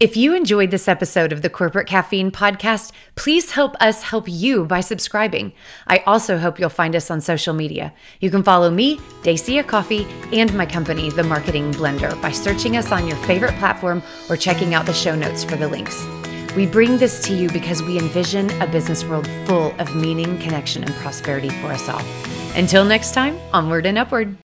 If you enjoyed this episode of the Corporate Caffeine Podcast, please help us help you by subscribing. I also hope you'll find us on social media. You can follow me, Dacia Coffey, and my company, The Marketing Blender, by searching us on your favorite platform or checking out the show notes for the links. We bring this to you because we envision a business world full of meaning, connection, and prosperity for us all. Until next time, onward and upward.